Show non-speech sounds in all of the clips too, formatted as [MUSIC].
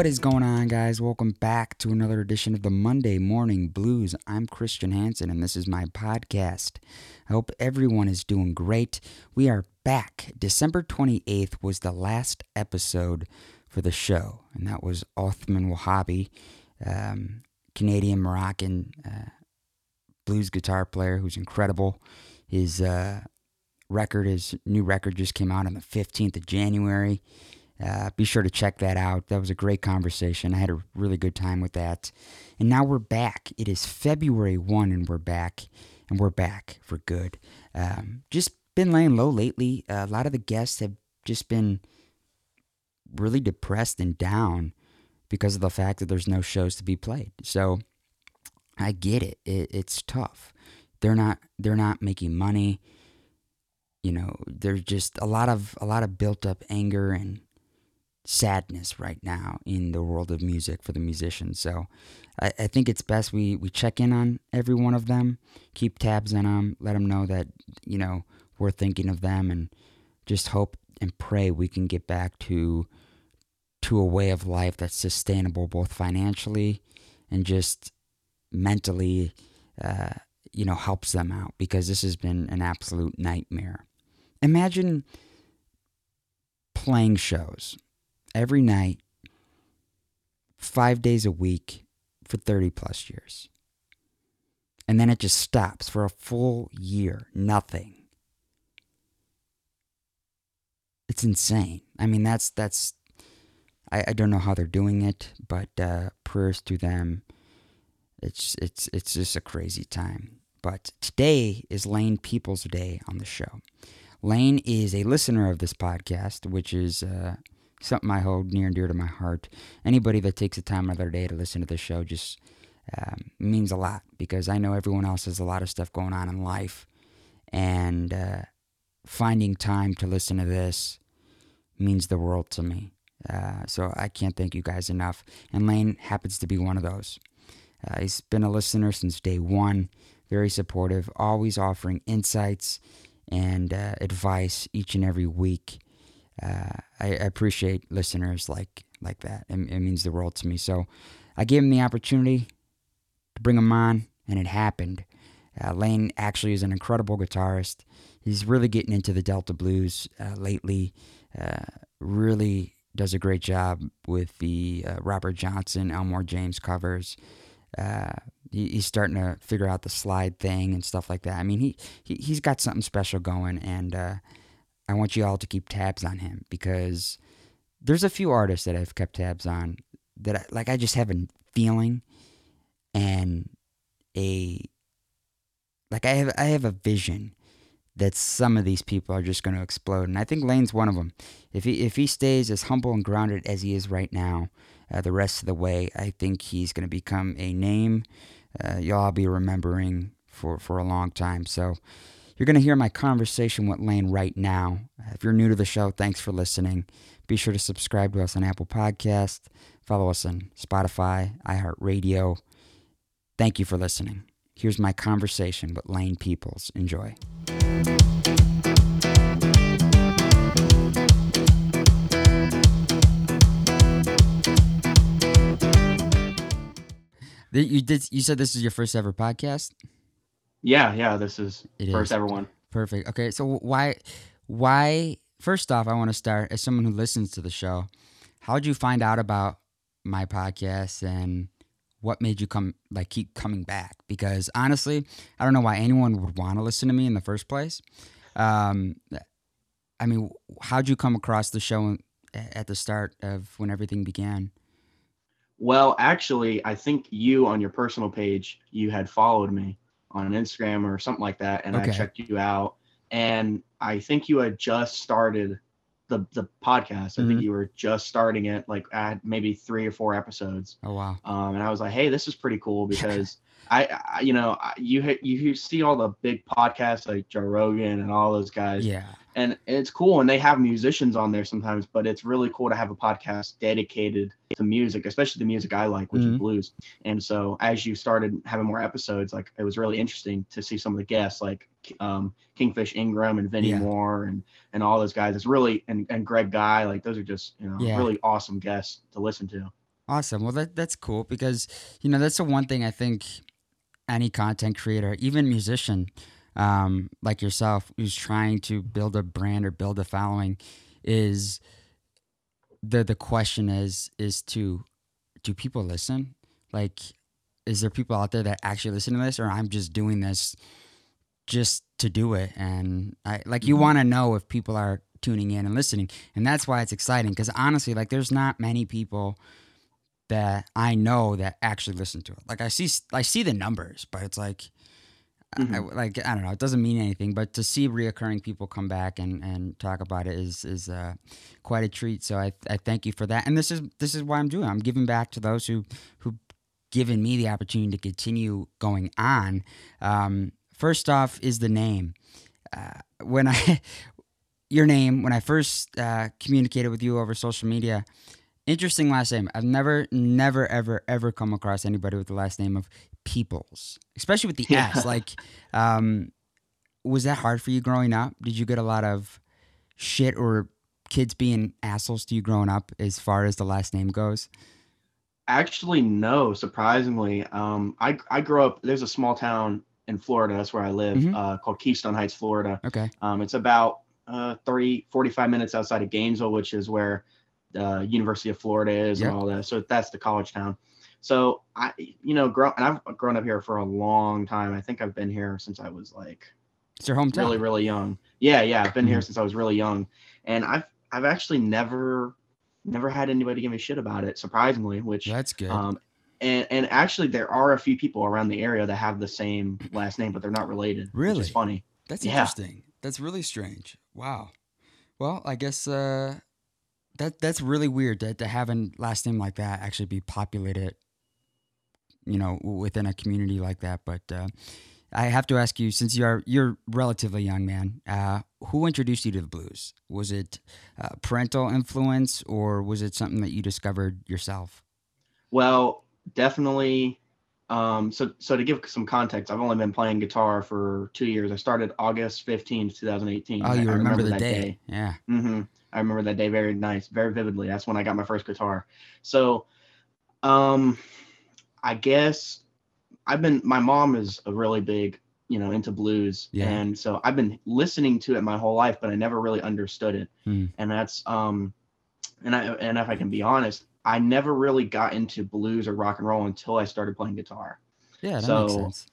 What is going on, guys? Welcome back to another edition of the Monday Morning Blues. I'm Christian Hansen, and this is my podcast. I hope everyone is doing great. We are back. December 28th was the last episode for the show, and that was Othman Wahabi, um, Canadian Moroccan uh, blues guitar player who's incredible. His uh, record, his new record, just came out on the 15th of January. Uh, be sure to check that out. That was a great conversation. I had a really good time with that. And now we're back. It is February 1 and we're back. And we're back for good. Um, just been laying low lately. Uh, a lot of the guests have just been really depressed and down because of the fact that there's no shows to be played. So I get it. it it's tough. They're not they're not making money. You know, there's just a lot of a lot of built up anger and sadness right now in the world of music for the musicians. So I, I, think it's best we, we check in on every one of them, keep tabs on them, let them know that, you know, we're thinking of them and just hope and pray we can get back to to a way of life that's sustainable both financially and just mentally uh, you know helps them out because this has been an absolute nightmare imagine playing shows every night, five days a week for 30 plus years. And then it just stops for a full year, nothing. It's insane. I mean, that's, that's, I, I don't know how they're doing it, but uh, prayers to them. It's, it's, it's just a crazy time. But today is Lane Peoples Day on the show. Lane is a listener of this podcast, which is uh, something I hold near and dear to my heart. Anybody that takes the time of their day to listen to this show just um, means a lot because I know everyone else has a lot of stuff going on in life, and uh, finding time to listen to this means the world to me. Uh, so I can't thank you guys enough. And Lane happens to be one of those. Uh, he's been a listener since day one, very supportive, always offering insights and uh, advice each and every week uh, I, appreciate listeners like like that. It, it, means the world to me. So I gave him the opportunity to bring him on, and it happened. Uh, Lane actually is an incredible guitarist. He's really getting into the Delta blues uh, lately. Uh, really does a great job with the uh, Robert Johnson, Elmore James covers. Uh, he, he's starting to figure out the slide thing and stuff like that. I mean, he, he he's got something special going, and I want you all to keep tabs on him because there's a few artists that I've kept tabs on that I, like I just have a feeling and a like I have I have a vision that some of these people are just going to explode and I think Lane's one of them. If he if he stays as humble and grounded as he is right now, uh, the rest of the way, I think he's going to become a name uh, y'all be remembering for for a long time. So you're going to hear my conversation with Lane right now. If you're new to the show, thanks for listening. Be sure to subscribe to us on Apple Podcast, follow us on Spotify, iHeartRadio. Thank you for listening. Here's my conversation with Lane Peoples. Enjoy. You did. You said this is your first ever podcast. Yeah, yeah, this is it first is. ever one. Perfect. Okay, so why, why? First off, I want to start as someone who listens to the show. How did you find out about my podcast and what made you come like keep coming back? Because honestly, I don't know why anyone would want to listen to me in the first place. Um, I mean, how'd you come across the show at the start of when everything began? Well, actually, I think you on your personal page you had followed me on Instagram or something like that, and okay. I checked you out, and I think you had just started the the podcast. I mm-hmm. think you were just starting it, like at maybe three or four episodes. Oh wow! Um, and I was like, hey, this is pretty cool [LAUGHS] because I, I, you know, you you see all the big podcasts like Joe Rogan and all those guys. Yeah and it's cool and they have musicians on there sometimes but it's really cool to have a podcast dedicated to music especially the music i like which mm-hmm. is blues and so as you started having more episodes like it was really interesting to see some of the guests like um, kingfish ingram and vinnie yeah. moore and and all those guys it's really and, and greg guy like those are just you know yeah. really awesome guests to listen to Awesome. Well, that that's cool because you know that's the one thing I think any content creator, even musician, um, like yourself, who's trying to build a brand or build a following, is the the question is is to do people listen? Like, is there people out there that actually listen to this, or I'm just doing this just to do it? And I like you Mhm. want to know if people are tuning in and listening, and that's why it's exciting. Because honestly, like, there's not many people that I know that actually listen to it. Like I see, I see the numbers, but it's like, I, Mhm. like I don't know, it doesn't mean anything. But to see reoccurring people come back and, and talk about it is is uh, quite a treat. So I I thank you for that. And this is this is why I'm doing. it. I'm giving back to those who who given me the opportunity to continue going on. Um, first off, is the name. Uh, when I [LAUGHS] your name when I first uh, communicated with you over social media. Interesting last name. I've never, never, ever, ever come across anybody with the last name of Peoples, especially with the Yeah. S. Like, um, was that hard for you growing up? Did you get a lot of shit or kids being assholes to you growing up as far as the last name goes? Actually, no. Surprisingly, um, I I grew up. There's a small town in Florida. That's where I live, Mhm. uh, called Keystone Heights, Florida. Okay. Um, it's about uh, 30, 45 minutes outside of Gainesville, which is where the University of Florida is Yep. and all that. So that's the college town. So I, you know, grow and I've grown up here for a long time. I think I've been here since I was like It's your hometown. really, really young. Yeah, yeah. I've been here Mhm. since I was really young, and I've I've actually never never had anybody give me shit about it. Surprisingly, which That's good. um, and and actually there are a few people around the area that have the same last name, but they're not related. Which Really? is funny. That's yeah. interesting. That's really strange. Wow. Well, I guess uh, that that's really weird that to have a last name like that actually be populated, you know, within a community like that. But uh, I have to ask you, since you're you're relatively young man, uh, who introduced you to the blues? Was it uh, parental influence, or was it something that you discovered yourself? Well, definitely. Um, so so to give some context, I've only been playing guitar for two years. I started August fifteenth, two thousand eighteen. Oh, I- you I remember, the that day. Yeah. Mm-hmm. I remember that day very nice, very vividly. That's when I got my first guitar. So, um, I guess I've been. My mom is a really big, you know, into blues, Yeah. and so I've been listening to it my whole life, but I never really understood it. Hmm. And that's um, and I and if I can be honest, I never really got into blues or rock and roll until I started playing guitar Yeah, that makes So, sense.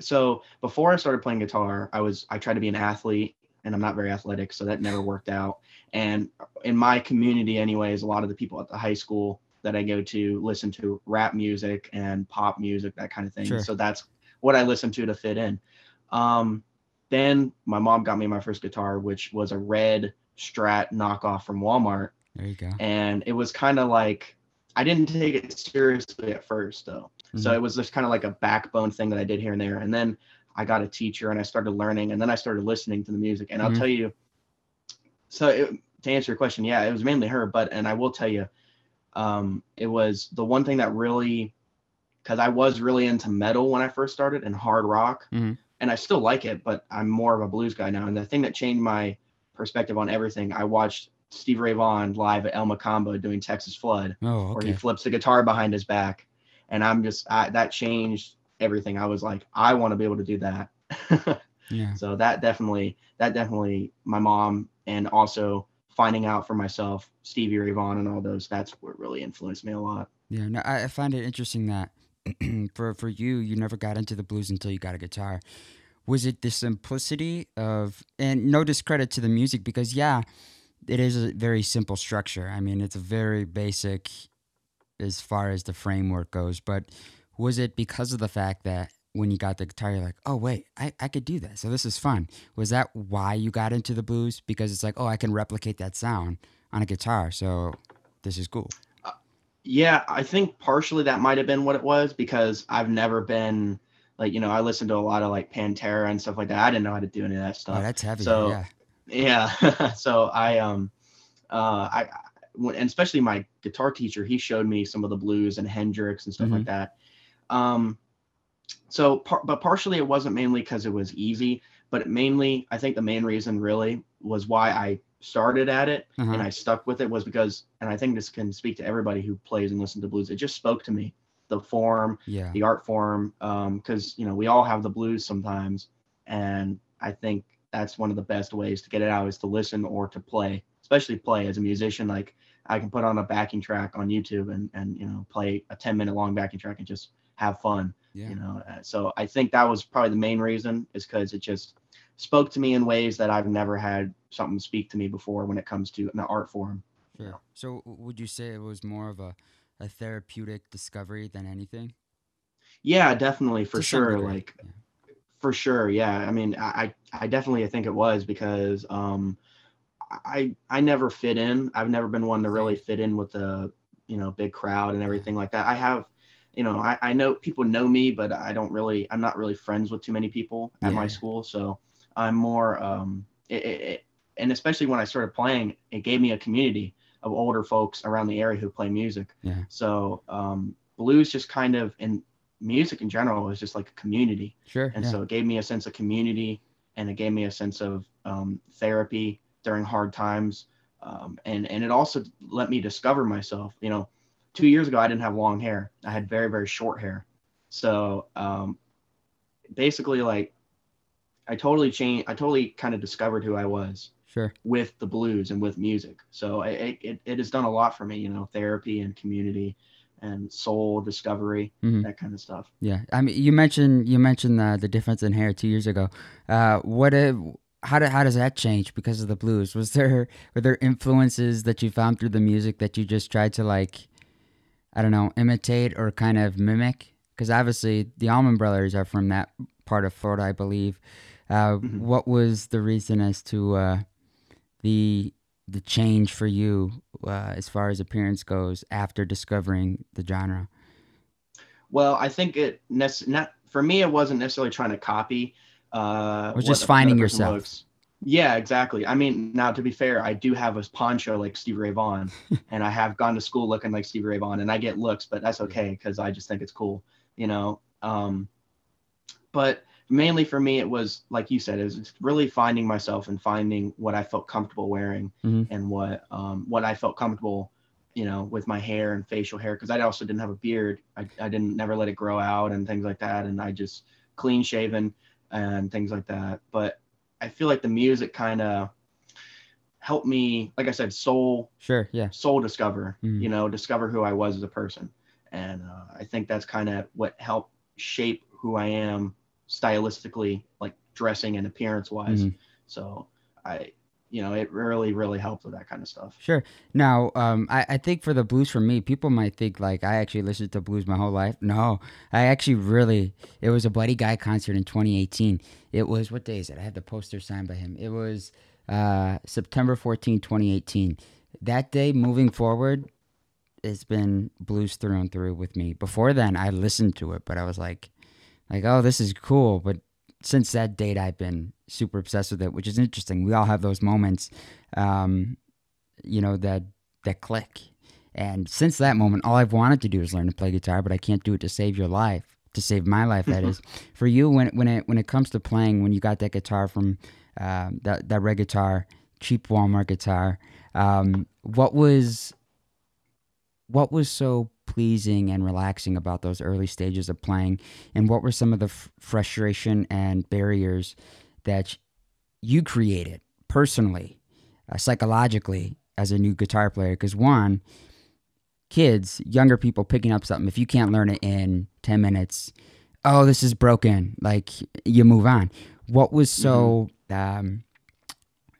so before I started playing guitar, I was I tried to be an athlete and I'm not very athletic, so that never worked out. And in my community anyways, a lot of the people at the high school that I go to listen to rap music and pop music, that kind of thing. Sure. So that's what I listen to to fit in. Um, then my mom got me my first guitar, which was a red Strat knockoff from Walmart. There you go. And it was kind of like I didn't take it seriously at first though. So Mhm. it was just kind of like a backbone thing that I did here and there. And then I got a teacher and I started learning and then I started listening to the music. And I'll Mhm. tell you, so it, to answer your question, yeah, it was mainly her. But, and I will tell you, um, it was the one thing that really, because I was really into metal when I first started and hard rock. Mhm. And I still like it, but I'm more of a blues guy now. And the thing that changed my perspective on everything, I watched Steve Ray Vaughan live at El Mocambo doing Texas Flood Oh, where he flips the guitar behind his back, and I'm just I, that changed everything. I was like, I want to be able to do that. [LAUGHS] Yeah. so that definitely, that definitely, my mom, and also finding out for myself, Stevie Ray Vaughan and all those. That's what really influenced me a lot. Yeah, no, I, find it interesting that [CLEARS THROAT] for for you, you never got into the blues until you got a guitar. Was it the simplicity of, and no discredit to the music because yeah, it is a very simple structure. I mean, it's a very basic as far as the framework goes. But was it because of the fact that when you got the guitar, you're like, oh wait, I, I could do that. So this is fun. Was that why you got into the blues? Because it's like, oh, I can replicate that sound on a guitar. So this is cool. Yeah, I think partially that might have been what it was because I've never been like, you know, I listened to a lot of like Pantera and stuff like that. I didn't know how to do any of that Oh, stuff. that's heavy. so- yeah. Yeah. [LAUGHS] so I um uh I and especially my guitar teacher, he showed me some of the blues and Hendrix and stuff Mhm. like that. Um so par- but partially it wasn't mainly because it was easy, but mainly I think the main reason really was why I started at it Uh-huh. and I stuck with it was because, and I think this can speak to everybody who plays and listens to blues. It just spoke to me, the form, Yeah. the art form, because you know we all have the blues sometimes, and I think that's one of the best ways to get it out is to listen or to play, especially play as a musician. Like I can put on a backing track on YouTube and and you know play a 10 minute long backing track and just have fun Yeah. you know Uh, so i think that was probably the main reason is because it just spoke to me in ways that i've never had something speak to me before when it comes to an art form Sure. So would you say it was more of a, a therapeutic discovery than anything? yeah definitely for sure like yeah. for sure yeah i mean i i I definitely think it was because um i i never fit in i've never been one to really fit in with the you know big crowd and everything like that i have you know i i know people know me but i don't really i'm not really friends with too many people at my school so i'm more um it, it and especially when i started playing it gave me a community of older folks around the area who play music Yeah. so um blues just kind of and music in general is just like a community Sure. and yeah. so it gave me a sense of community and it gave me a sense of um, therapy during hard times um, and and it also let me discover myself you know two years ago i didn't have long hair i had very very short hair so um, basically like i totally changed i totally kind of discovered who i was sure. with the blues and with music so it, it, it has done a lot for me you know therapy and community and soul discovery Mhm. that kind of stuff Yeah. I mean, you mentioned you mentioned uh, the difference in hair two years ago. Uh, what? Uh, how did how does that change because of the blues? Was there were there influences that you found through the music that you just tried to like, I don't know, imitate or kind of mimic? Because obviously the Allman Brothers are from that part of Florida, I believe. Uh, Mhm. What was the reason as to uh, the the change for you uh, as far as appearance goes after discovering the genre? Well, I think it nec- not for me. It wasn't necessarily trying to copy. Uh, Was just finding yourself. looks. Yeah, exactly. I mean, now to be fair, I do have a poncho like Stevie Ray Vaughan, [LAUGHS] and I have gone to school looking like Stevie Ray Vaughan, and I get looks, but that's okay because I just think it's cool, you know. Um, but mainly for me, it was like you said, it was really finding myself and finding what I felt comfortable wearing Mhm. and what um, what I felt comfortable, you know, with my hair and facial hair because I also didn't have a beard. I, I didn't never let it grow out and things like that, and I just clean shaven and things like that. But I feel like the music kind of helped me, like I said, soul Sure. Yeah. soul discover, Mhm. you know, discover who I was as a person. And uh, I think that's kind of what helped shape who I am stylistically, like dressing and appearance wise. Mhm. So I, you know, it really, really helped with that kind of stuff. Sure. Now, um, I, I think for the blues for me, people might think like I actually listened to blues my whole life. No, I actually really, it was a Buddy Guy concert in 2018. It was, what day is it? I had the poster signed by him. It was uh, September 14, 2018. That day, moving forward, it's been blues through and through with me. Before then, I listened to it, but I was like, like, oh, this is cool. But since that date, I've been super obsessed with it, which is interesting. We all have those moments, um, you know, that that click. And since that moment, all I've wanted to do is learn to play guitar, but I can't do it to save your life, to save my life. That is, [LAUGHS] for you when when it when it comes to playing, when you got that guitar from uh, that that red guitar, cheap Walmart guitar, um, what was what was so pleasing and relaxing about those early stages of playing and what were some of the f- frustration and barriers that you created personally uh, psychologically as a new guitar player? Because one kids younger people picking up something if you can't learn it in 10 minutes oh this is broken like you move on. What was so um,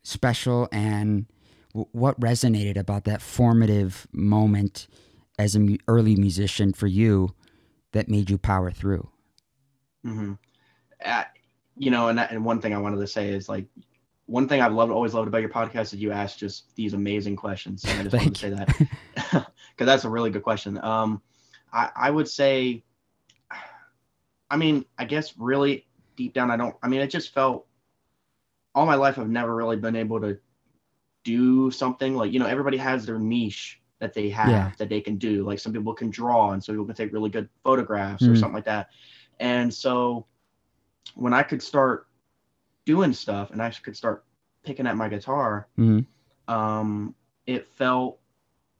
special and w- what resonated about that formative moment as an mu- early musician for you that made you power through? Hmm Uh, you know, and that, and one thing I wanted to say is like, one thing I've loved, always loved about your podcast is you ask just these amazing questions. So I just wanted to say that [LAUGHS] because that's a really good question. Um, I, I would say, I mean, I guess really deep down, I don't, I mean, it just felt all my life, I've never really been able to do something like, you know, everybody has their niche that they have Yeah. that they can do. Like some people can draw and some people can take really good photographs or Mhm. something like that. And so when I could start doing stuff and I could start picking at my guitar, hmm um, it felt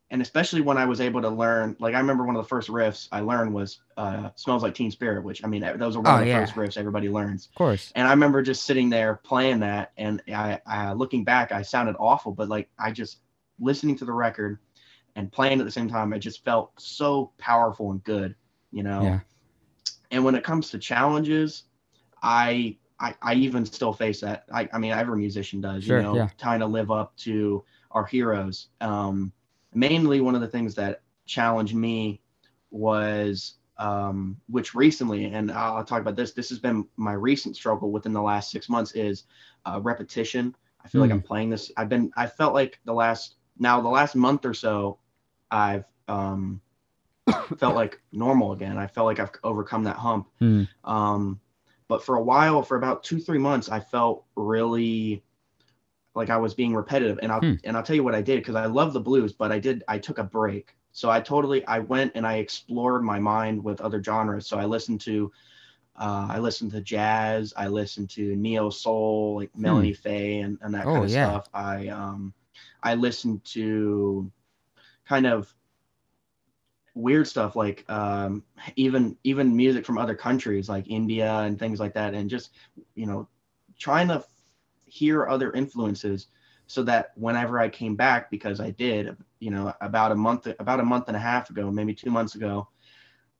and especially when I was able to learn, like I remember one of the first riffs I learned was uh, "Smells Like Teen Spirit," which I mean those are one oh, of the yeah. first riffs everybody learns. Of course. And I remember just sitting there playing that, and I, I looking back, I sounded awful, but like I just listening to the record and playing at the same time, it just felt so powerful and good, you know. Yeah. And when it comes to challenges, I I, I even still face that. I, I mean, every musician does, sure, you know, yeah. trying to live up to our heroes. Um, mainly one of the things that challenged me was um, which recently and I'll, talk about this this has been my recent struggle within the last six months is uh, repetition i feel mm. like i'm hmm. playing this i've been i felt like the last now the last month or so i've um, [COUGHS] felt like normal again i felt like i've overcome that hump mm. um, but for a while for about two three months i felt really like I was being repetitive. And I'll hmm. and I'll tell you what I did because I love the blues, but I did I took a break. So I totally I went and I explored my mind with other genres. So I listened to uh, I listened to jazz. I listened to neo soul, like hmm. Melanie Faye and, and that oh, kind of yeah. stuff. I um, I listened to kind of weird stuff like um, even even music from other countries like India and things like that, and just you know trying to hear other influences so that whenever I came back, because I did, you know, about a month, about a month and a half ago, maybe two months ago,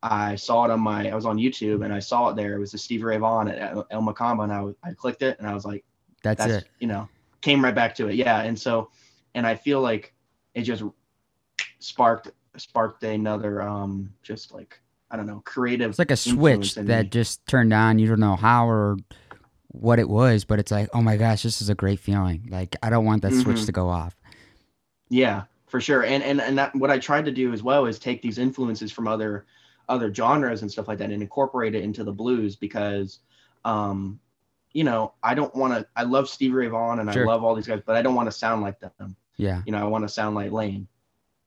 I saw it on my, I was on YouTube and I saw it there. It was the Stevie Ray Vaughan at El Mocambo and I, I clicked it and I was like, that's, that's it, you know, came right back to it. Yeah. And so, and I feel like it just sparked, sparked another, um, just like, I don't know, creative. It's like a switch that just turned on. You don't know how or what it was, but it's like, oh my gosh, this is a great feeling. Like I don't want that mm-hmm. switch to go off. Yeah, for sure. And and and that, what I tried to do as well is take these influences from other other genres and stuff like that and incorporate it into the blues because um you know, I don't want to I love Stevie Ray Vaughan and sure. I love all these guys, but I don't want to sound like them. Yeah. You know, I want to sound like Lane.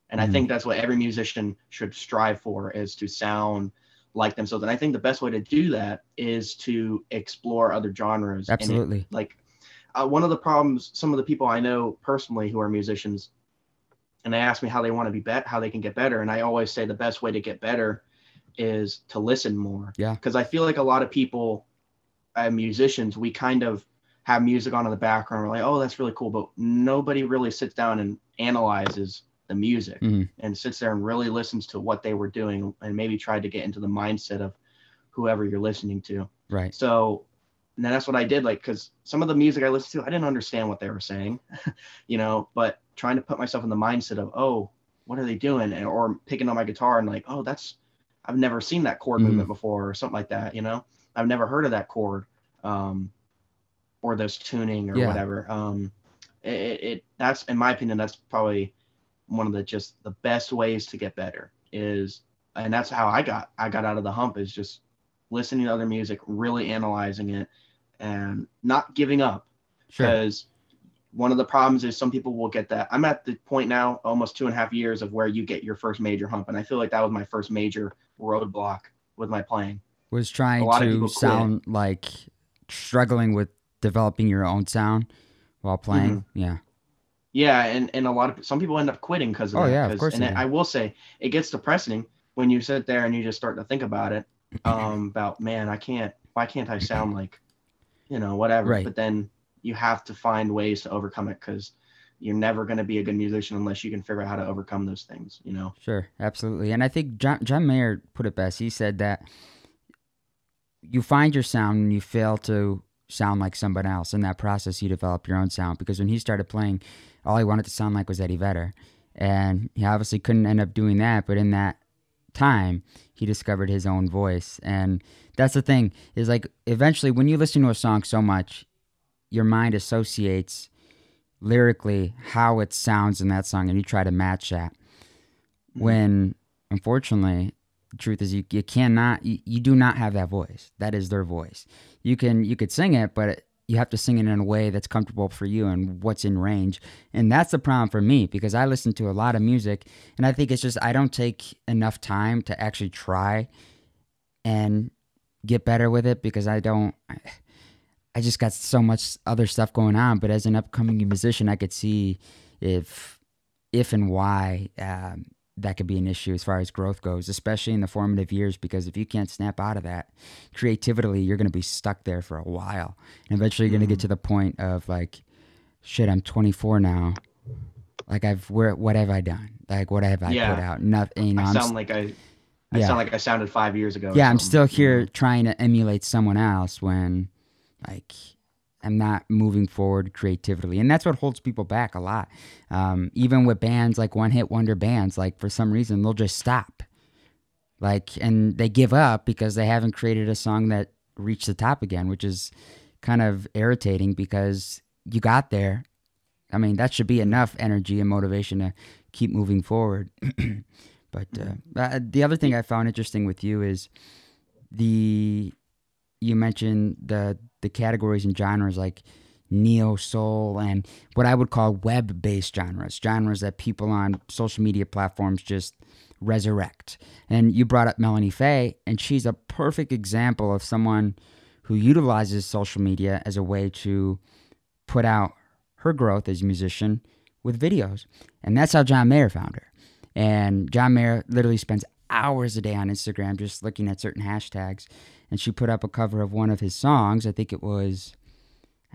And mm. I think that's what every musician should strive for is to sound like themselves. And I think the best way to do that is to explore other genres. Absolutely. It, like uh, one of the problems, some of the people I know personally who are musicians, and they ask me how they want to be bet, how they can get better, and I always say the best way to get better is to listen more. Yeah. Because I feel like a lot of people, uh, musicians, we kind of have music on in the background. We're like, oh, that's really cool, but nobody really sits down and analyzes the music mm-hmm. and sits there and really listens to what they were doing and maybe tried to get into the mindset of whoever you're listening to. Right. So and that's what I did. Like, cause some of the music I listened to, I didn't understand what they were saying, [LAUGHS] you know, but trying to put myself in the mindset of, oh, what are they doing? And, or picking up my guitar and like, oh, that's, I've never seen that chord mm-hmm. movement before or something like that. You know, I've never heard of that chord. Um, or this tuning or yeah. whatever. Um, it, it, that's in my opinion, that's probably one of the just the best ways to get better is and that's how I got I got out of the hump is just listening to other music, really analyzing it and not giving up. Because sure. one of the problems is some people will get that. I'm at the point now, almost two and a half years of where you get your first major hump. And I feel like that was my first major roadblock with my playing. Was trying to sound like struggling with developing your own sound while playing. Mm-hmm. Yeah. Yeah, and, and a lot of some people end up quitting because of oh, that. yeah, of course. And I will say it gets depressing when you sit there and you just start to think about it. Um, [CLEARS THROAT] about man, I can't. Why can't I sound [CLEARS THROAT] like, you know, whatever? Right. But then you have to find ways to overcome it because you're never going to be a good musician unless you can figure out how to overcome those things. You know. Sure, absolutely. And I think John John Mayer put it best. He said that you find your sound and you fail to sound like somebody else. In that process, you develop your own sound. Because when he started playing all he wanted to sound like was Eddie Vedder. And he obviously couldn't end up doing that, but in that time, he discovered his own voice. And that's the thing, is like eventually when you listen to a song so much, your mind associates lyrically how it sounds in that song and you try to match that. Mm-hmm. When unfortunately, truth is you, you cannot you, you do not have that voice. That is their voice. You can you could sing it, but you have to sing it in a way that's comfortable for you and what's in range. And that's the problem for me because I listen to a lot of music and I think it's just I don't take enough time to actually try and get better with it because I don't I just got so much other stuff going on, but as an upcoming musician, I could see if if and why um, that could be an issue as far as growth goes, especially in the formative years. Because if you can't snap out of that creatively, you're going to be stuck there for a while, and eventually you're going to get mm-hmm. to the point of like, shit, I'm 24 now. Like I've where what have I done? Like what have I yeah. put out? Nothing. You know, I sound like I. I yeah. sound like I sounded five years ago. Yeah, I'm still here trying to emulate someone else when, like, I'm not moving forward creatively. And that's what holds people back a lot. Um, even with bands like one hit wonder bands, like for some reason, they'll just stop. Like, and they give up because they haven't created a song that reached the top again, which is kind of irritating because you got there. I mean, that should be enough energy and motivation to keep moving forward. [CLEARS THROAT] but uh, uh, the other thing I found interesting with you is the you mentioned the the categories and genres like neo soul and what I would call web based genres, genres that people on social media platforms just resurrect. And you brought up Melanie Faye, and she's a perfect example of someone who utilizes social media as a way to put out her growth as a musician with videos. And that's how John Mayer found her. And John Mayer literally spends hours a day on Instagram just looking at certain hashtags and she put up a cover of one of his songs. I think it was,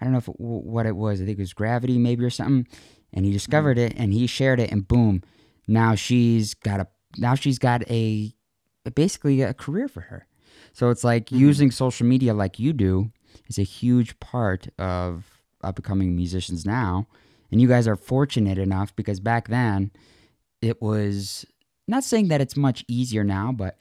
I don't know if it, what it was. I think it was Gravity maybe or something. And he discovered it and he shared it and boom, now she's got a now she's got a basically a career for her. So it's like mm-hmm. using social media like you do is a huge part of, of becoming musicians now. And you guys are fortunate enough because back then it was not saying that it's much easier now, but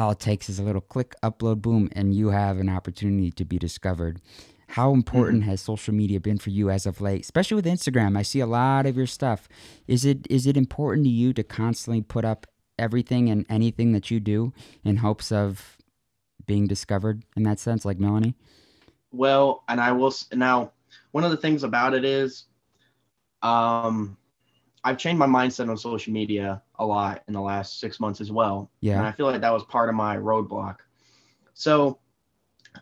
all it takes is a little click, upload, boom, and you have an opportunity to be discovered. How important mm-hmm. has social media been for you as of late, especially with Instagram? I see a lot of your stuff. Is it is it important to you to constantly put up everything and anything that you do in hopes of being discovered in that sense, like Melanie? Well, and I will now. One of the things about it is, um, I've changed my mindset on social media a lot in the last six months as well. Yeah. And I feel like that was part of my roadblock. So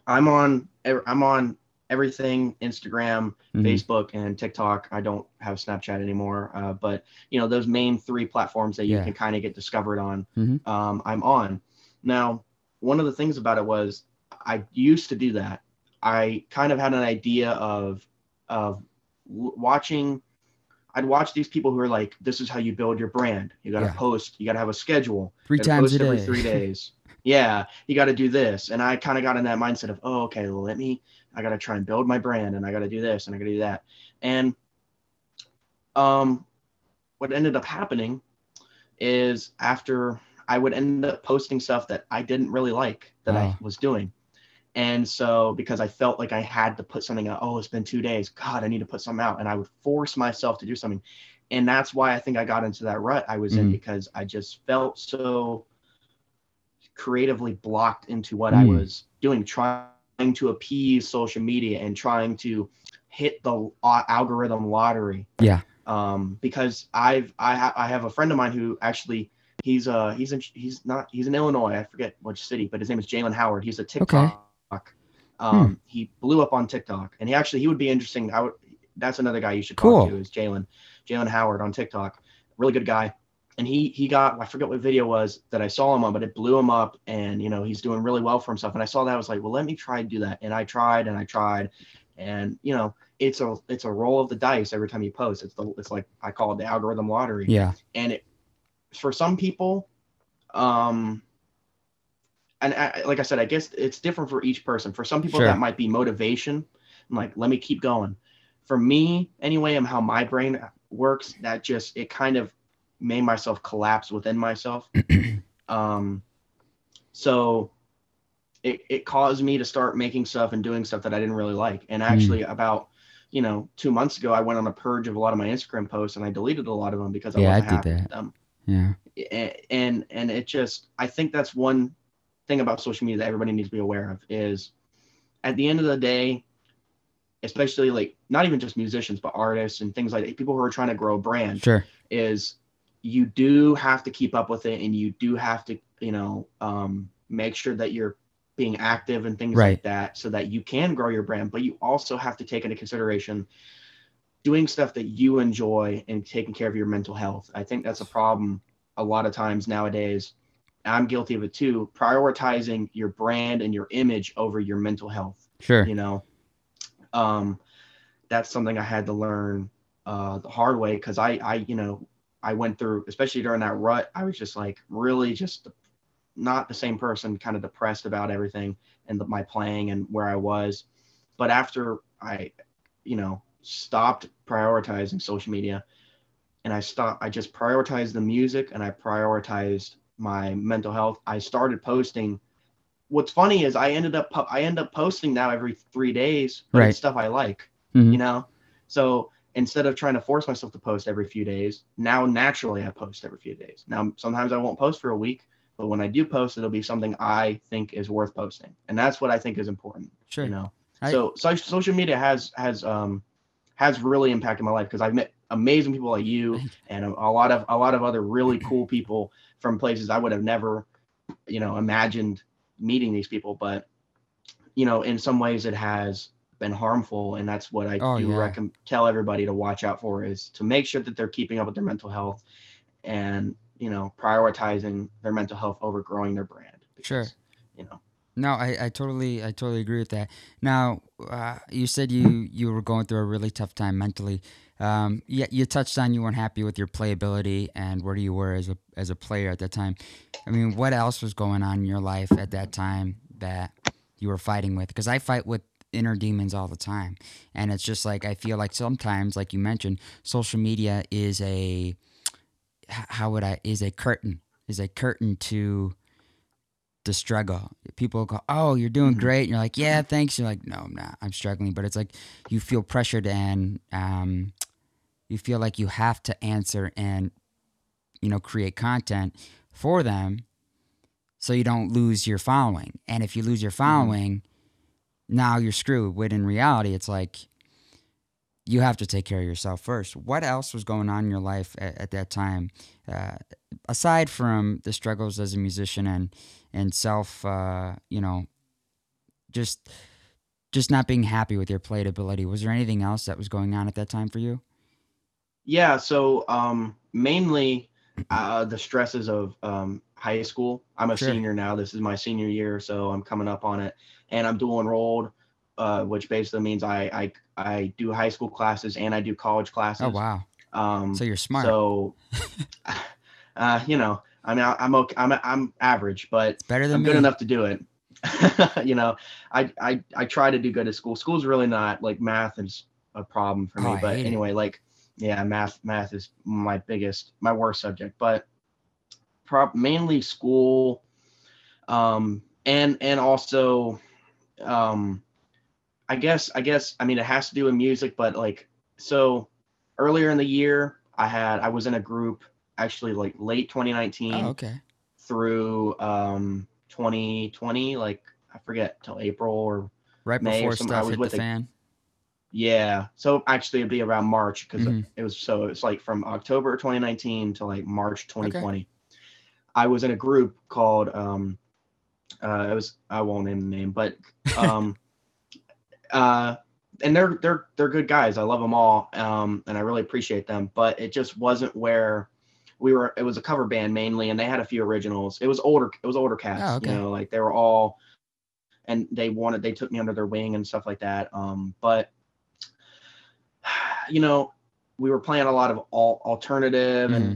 I'm on I'm on everything Instagram, mm-hmm. Facebook, and TikTok. I don't have Snapchat anymore, uh, but you know those main three platforms that you yeah. can kind of get discovered on. Mm-hmm. Um, I'm on now. One of the things about it was I used to do that. I kind of had an idea of of watching I'd watch these people who are like, this is how you build your brand. You got to yeah. post. You got to have a schedule. Three times a day. every three days. [LAUGHS] yeah, you got to do this. And I kind of got in that mindset of, oh, okay, well, let me. I got to try and build my brand, and I got to do this, and I got to do that. And um, what ended up happening is after I would end up posting stuff that I didn't really like that I was doing. And so, because I felt like I had to put something out, oh, it's been two days. God, I need to put something out. And I would force myself to do something. And that's why I think I got into that rut I was mm. in because I just felt so creatively blocked into what mm. I was doing, trying to appease social media and trying to hit the algorithm lottery. Yeah. Um, because I've I, ha- I have a friend of mine who actually he's uh he's in he's not he's in Illinois I forget which city but his name is Jalen Howard he's a TikTok okay. Um, hmm. He blew up on TikTok, and he actually he would be interesting. I would. That's another guy you should cool. talk to is Jalen Jalen Howard on TikTok. Really good guy. And he he got I forget what video was that I saw him on, but it blew him up, and you know he's doing really well for himself. And I saw that I was like, well, let me try and do that. And I tried and I tried, and you know it's a it's a roll of the dice every time you post. It's the it's like I call it the algorithm lottery. Yeah. And it for some people, um, and I, like I said, I guess it's different for each person. For some people, sure. that might be motivation. I'm like, let me keep going. For me, anyway, and how my brain works, that just it kind of made myself collapse within myself. [CLEARS THROAT] um, so it it caused me to start making stuff and doing stuff that I didn't really like. And hmm. actually, mm. about you know two months ago, I went on a purge of a lot of my Instagram posts, and I deleted a lot of them because I yeah, wasn't I happy with them. Yeah. And and it just I think that's one thing about social media that everybody needs to be aware of is at the end of the day, especially like not even just musicians, but artists and things like that, people who are trying to grow a brand, sure. is you do have to keep up with it and you do have to, you know, um, make sure that you're being active and things right. like that so that you can grow your brand. But you also have to take into consideration doing stuff that you enjoy and taking care of your mental health. I think that's a problem a lot of times nowadays. I'm guilty of it too. Prioritizing your brand and your image over your mental health. Sure. You know, um, that's something I had to learn uh, the hard way because I, I, you know, I went through, especially during that rut, I was just like really just not the same person, kind of depressed about everything and the, my playing and where I was. But after I, you know, stopped prioritizing social media and I stopped, I just prioritized the music and I prioritized my mental health. I started posting. What's funny is I ended up, I end up posting now every three days, right. stuff I like, mm-hmm. you know? So instead of trying to force myself to post every few days, now naturally I post every few days. Now, sometimes I won't post for a week, but when I do post, it'll be something I think is worth posting. And that's what I think is important. Sure. You know, I, so, so social media has, has, um, has really impacted my life because I've met amazing people like you and a, a, lot of a lot of other really [CLEARS THROAT] cool people from places I would have never, you know, imagined meeting these people. But you know, in some ways, it has been harmful, and that's what I oh, do yeah. recommend tell everybody to watch out for is to make sure that they're keeping up with their mental health and you know prioritizing their mental health over growing their brand. Because, sure. You know. No, I, I totally I totally agree with that. Now, uh, you said you you were going through a really tough time mentally. Um, yeah, you touched on you weren't happy with your playability and where you were as a as a player at that time. I mean, what else was going on in your life at that time that you were fighting with? Because I fight with inner demons all the time, and it's just like I feel like sometimes, like you mentioned, social media is a how would I is a curtain is a curtain to the struggle. People go, "Oh, you're doing mm-hmm. great," and you're like, "Yeah, thanks." You're like, "No, I'm not. I'm struggling." But it's like you feel pressured and um, you feel like you have to answer and you know create content for them, so you don't lose your following. And if you lose your mm-hmm. following, mm-hmm. now you're screwed. When in reality, it's like you have to take care of yourself first. What else was going on in your life at, at that time, uh, aside from the struggles as a musician and and self, uh, you know, just just not being happy with your playability. Was there anything else that was going on at that time for you? Yeah, so um, mainly uh, the stresses of um, high school. I'm a sure. senior now. This is my senior year, so I'm coming up on it, and I'm dual enrolled, uh, which basically means I, I I do high school classes and I do college classes. Oh wow! Um, so you're smart. So, [LAUGHS] uh, you know, I mean, I'm okay. I'm I'm average, but it's better than I'm me. good enough to do it. [LAUGHS] you know, I, I I try to do good at school. School's really not like math is a problem for me. Oh, but anyway, it. like yeah, math math is my biggest my worst subject. But prop mainly school, um, and and also, um, I guess I guess I mean it has to do with music, but like so earlier in the year I had I was in a group actually like late 2019 oh, okay. through um 2020 like I forget till April or right May before stuff I was hit with the fan. Yeah, so actually it'd be around March because mm-hmm. it was so it's like from October 2019 to like March 2020. Okay. I was in a group called um uh it was I won't name the name but um [LAUGHS] uh and they're they're they're good guys. I love them all, um, and I really appreciate them. But it just wasn't where we were it was a cover band mainly and they had a few originals it was older it was older cats oh, okay. you know like they were all and they wanted they took me under their wing and stuff like that um but you know we were playing a lot of all alternative mm-hmm.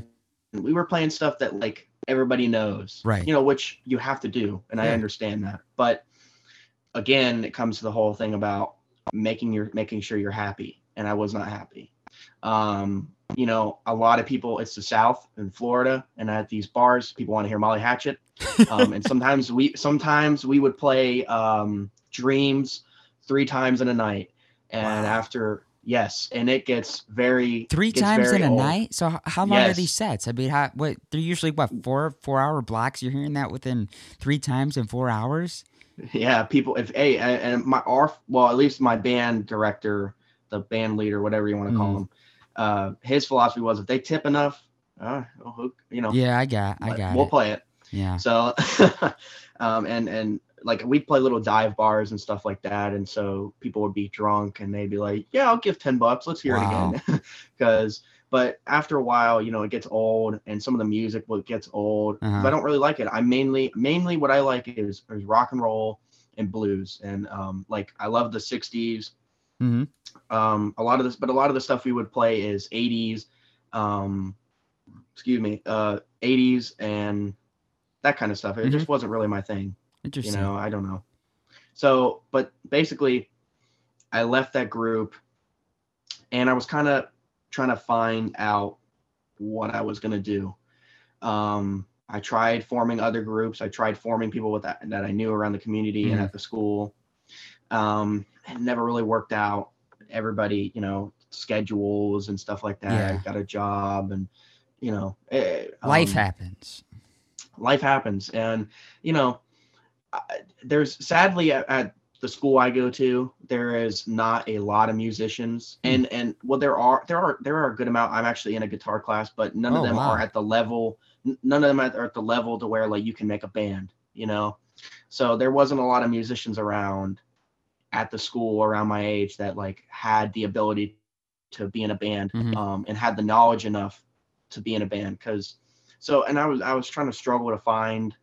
and we were playing stuff that like everybody knows right you know which you have to do and yeah. i understand that but again it comes to the whole thing about making your making sure you're happy and i was not happy um you know, a lot of people, it's the South in Florida, and at these bars, people want to hear Molly Hatchet. Um, and sometimes we, sometimes we would play um, Dreams three times in a night, and wow. after yes, and it gets very three gets times very in a old. night. So how long yes. are these sets? I mean, how, what they're usually what four four hour blocks. You're hearing that within three times in four hours. Yeah, people. If hey, and my our well, at least my band director, the band leader, whatever you want to call mm. him uh, his philosophy was if they tip enough, uh, you know. Yeah, I got, I got. We'll it. play it. Yeah. So, [LAUGHS] um, and and like we'd play little dive bars and stuff like that, and so people would be drunk and they'd be like, "Yeah, I'll give ten bucks. Let's hear wow. it again," [LAUGHS] because. But after a while, you know, it gets old, and some of the music well, it gets old. Uh-huh. I don't really like it. I mainly, mainly, what I like is, is rock and roll and blues, and um, like I love the '60s. Mm-hmm. Um, a lot of this, but a lot of the stuff we would play is '80s, um, excuse me, uh, '80s and that kind of stuff. It mm-hmm. just wasn't really my thing. Interesting. You know, I don't know. So, but basically, I left that group and I was kind of trying to find out what I was going to do. Um, I tried forming other groups. I tried forming people with that, that I knew around the community mm-hmm. and at the school. Um, it never really worked out. Everybody, you know, schedules and stuff like that. Yeah. I got a job and, you know, it, eh, life um, happens. Life happens. And, you know, there's sadly at, at, the school I go to, there is not a lot of musicians, mm. and and well, there are there are there are a good amount. I'm actually in a guitar class, but none oh, of them wow. are at the level. None of them are at the level to where like you can make a band, you know. So there wasn't a lot of musicians around at the school around my age that like had the ability to be in a band mm-hmm. um, and had the knowledge enough to be in a band because so and I was I was trying to struggle to find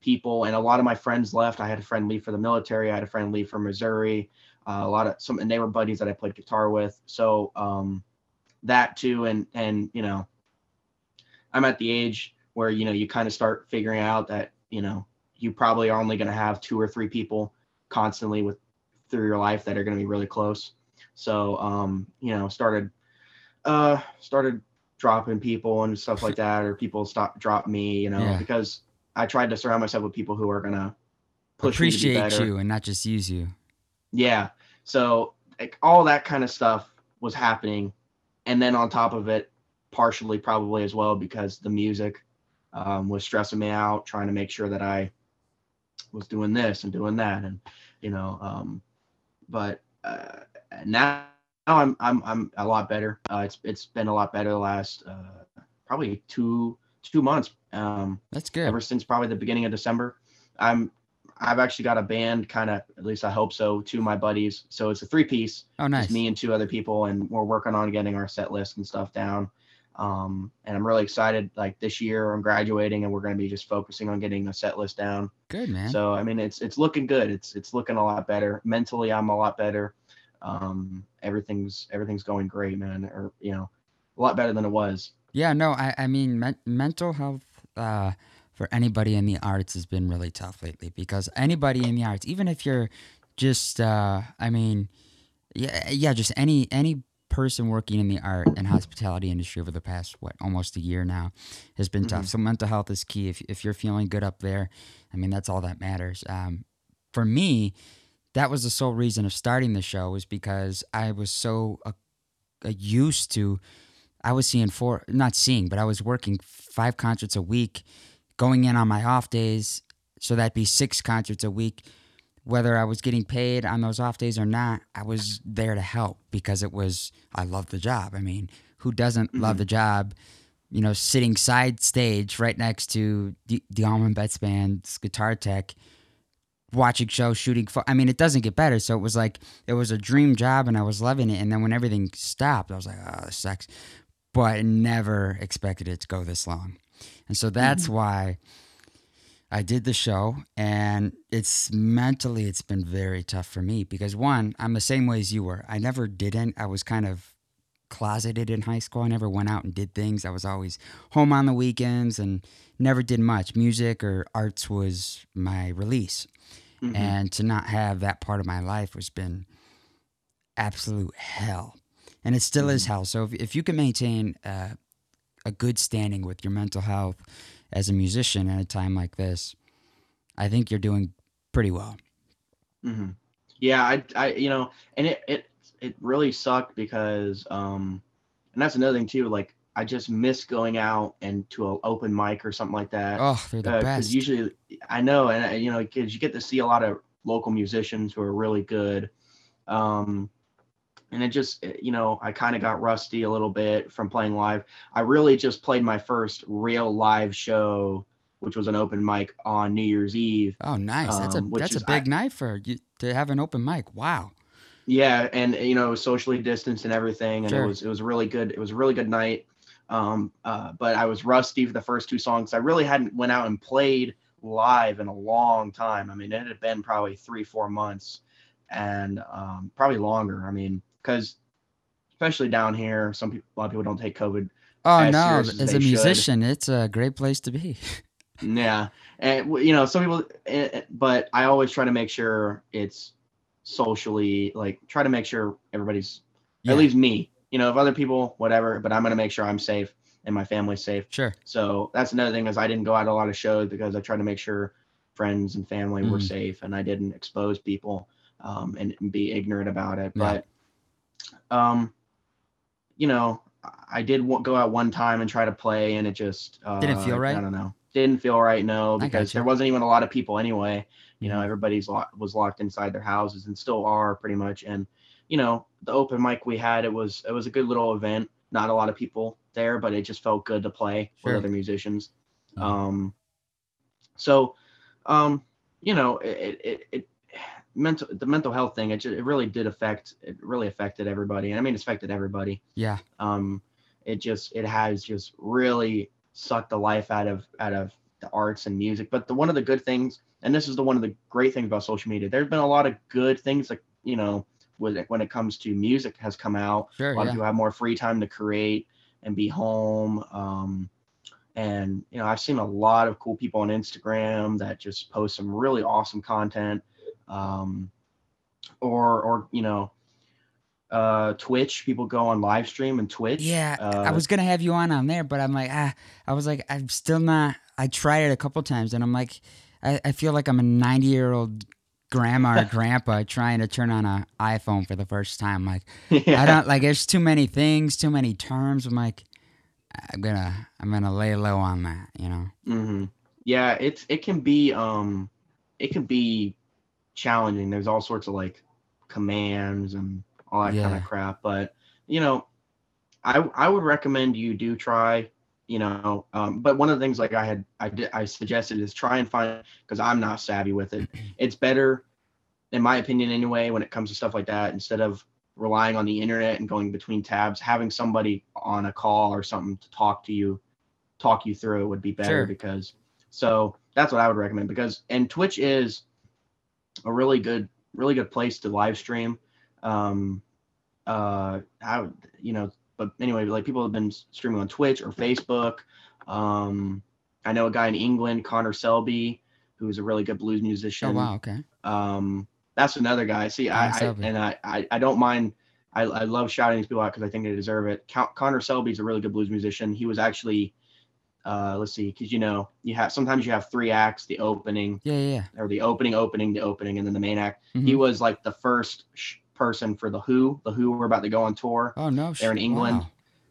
people, and a lot of my friends left. I had a friend leave for the military. I had a friend leave for Missouri. Uh, a lot of some, and they were buddies that I played guitar with. So um, that too, and and you know, I'm at the age where you know you kind of start figuring out that you know you probably are only going to have two or three people constantly with through your life that are going to be really close. So um, you know, started uh started dropping people and stuff like [LAUGHS] that, or people stop drop me, you know, yeah. because I tried to surround myself with people who are gonna push appreciate you and not just use you. Yeah. So like all that kind of stuff was happening, and then on top of it, partially probably as well because the music um, was stressing me out, trying to make sure that I was doing this and doing that, and you know, um, but uh, now I'm I'm I'm a lot better. Uh, it's it's been a lot better the last uh, probably two two months. Um, That's good. Ever since probably the beginning of December, I'm I've actually got a band, kind of at least I hope so, to my buddies. So it's a three piece. Oh, nice. It's me and two other people, and we're working on getting our set list and stuff down. Um, and I'm really excited. Like this year, I'm graduating, and we're going to be just focusing on getting the set list down. Good man. So I mean, it's it's looking good. It's it's looking a lot better. Mentally, I'm a lot better. Um, everything's everything's going great, man. Or you know, a lot better than it was. Yeah, no, I, I mean, me- mental health uh, for anybody in the arts has been really tough lately because anybody in the arts, even if you're just, uh, I mean, yeah, yeah, just any any person working in the art and hospitality industry over the past what almost a year now has been mm-hmm. tough. So mental health is key. If if you're feeling good up there, I mean, that's all that matters. Um, for me, that was the sole reason of starting the show was because I was so uh, used to I was seeing four, not seeing, but I was working five concerts a week, going in on my off days. So that'd be six concerts a week. Whether I was getting paid on those off days or not, I was there to help because it was, I love the job. I mean, who doesn't mm-hmm. love the job? You know, sitting side stage right next to the, the Allman Betts Band's guitar tech, watching shows, shooting. Fo- I mean, it doesn't get better. So it was like, it was a dream job and I was loving it. And then when everything stopped, I was like, oh, this sucks but I never expected it to go this long. And so that's mm-hmm. why I did the show and it's mentally it's been very tough for me because one, I'm the same way as you were. I never didn't. I was kind of closeted in high school. I never went out and did things. I was always home on the weekends and never did much. Music or arts was my release. Mm-hmm. And to not have that part of my life has been absolute hell and it still mm-hmm. is hell. So if, if you can maintain uh, a good standing with your mental health as a musician at a time like this, I think you're doing pretty well. Mm-hmm. Yeah, I, I, you know, and it, it, it really sucked because, um, and that's another thing too. Like, I just miss going out and to an open mic or something like that. Oh, they're the uh, best. Usually, I know, and uh, you know, because you get to see a lot of local musicians who are really good. Um, and it just you know i kind of got rusty a little bit from playing live i really just played my first real live show which was an open mic on New Year's Eve. Oh, nice. That's a um, that's a big I, night for you to have an open mic. Wow. Yeah, and you know, socially distanced and everything, and sure. it was it was really good. It was a really good night. Um, uh, but I was rusty for the first two songs. I really hadn't went out and played live in a long time. I mean, it had been probably three, four months, and um, probably longer. I mean, because especially down here, some people, a lot of people don't take COVID. Oh no! As, as a musician, should. it's a great place to be. yeah, and you know, some people, eh, eh, but I always try to make sure it's socially like try to make sure everybody's yeah. at least me you know if other people whatever but i'm going to make sure i'm safe and my family's safe sure so that's another thing is i didn't go out a lot of shows because i tried to make sure friends and family mm. were safe and i didn't expose people um, and, and, be ignorant about it yeah. but um you know i did go out one time and try to play and it just uh, didn't feel right i don't know didn't feel right no because there wasn't even a lot of people anyway you know, mm-hmm. everybody's lo- was locked inside their houses and still are pretty much. And you know, the open mic we had, it was it was a good little event. Not a lot of people there, but it just felt good to play sure. with other musicians. Mm-hmm. Um, so, um, you know, it, it, it mental the mental health thing it, just, it really did affect it really affected everybody and i mean it's affected everybody yeah um it just it has just really sucked the life out of out of the arts and music but the one of the good things and this is the one of the great things about social media. There's been a lot of good things like you know when it, when it comes to music has come out. Sure, a lot yeah. of people have more free time to create and be home. Um, and you know, I've seen a lot of cool people on Instagram that just post some really awesome content. Um, or or you know, uh twitch people go on live stream and twitch yeah uh, i was gonna have you on on there but i'm like ah i was like i'm still not i tried it a couple times and i'm like I, I feel like I'm a 90 year old grandma or [LAUGHS] grandpa trying to turn on an iPhone for the first time. Like, [LAUGHS] yeah. I don't like. There's too many things, too many terms. I'm like, I'm gonna, I'm gonna lay low on that. You know. Mm-hmm. Yeah, it's it can be um, it can be challenging. There's all sorts of like commands and all that yeah. kind of crap. But you know, I I would recommend you do try you know um, but one of the things like i had i did i suggested is try and find because i'm not savvy with it [CLEARS THROAT] it's better in my opinion anyway when it comes to stuff like that instead of relying on the internet and going between tabs having somebody on a call or something to talk to you talk you through it would be better sure. because so that's what i would recommend because and twitch is a really good really good place to live stream um uh how you know but anyway, like people have been streaming on Twitch or Facebook. Um, I know a guy in England, Connor Selby, who's a really good blues musician. Oh wow, okay. Um, that's another guy. See, I, I, and I, I, I don't mind. I, I love shouting these people out because I think they deserve it. Con- Connor Selby's a really good blues musician. He was actually, uh, let's see, because you know you have sometimes you have three acts: the opening, yeah, yeah, or the opening, opening, the opening, and then the main act. Mm-hmm. He was like the first sh- person for the Who. The Who were about to go on tour. Oh no, they're in England. Wow.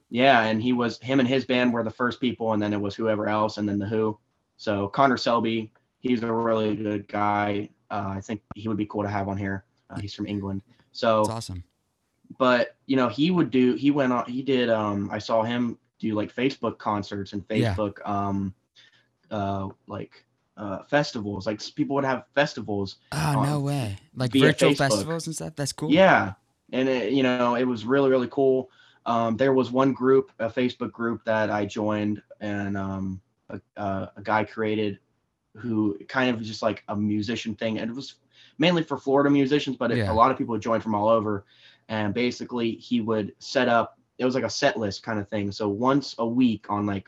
Yeah, and he was him and his band were the first people, and then it was whoever else, and then the Who. So Connor Selby, he's a really good guy. Uh, I think he would be cool to have on here. Uh, he's from England. So That's awesome. But you know, he would do. He went on. He did. Um, I saw him do like Facebook concerts and Facebook. Yeah. Um, uh, like uh, festivals. Like people would have festivals. Oh no way! Like virtual Facebook. festivals and stuff. That's cool. Yeah, and it, you know it was really really cool. Um, there was one group, a Facebook group that I joined, and um, a, uh, a guy created who kind of just like a musician thing, and it was mainly for Florida musicians, but it, yeah. a lot of people would join from all over. And basically, he would set up. It was like a set list kind of thing. So once a week on like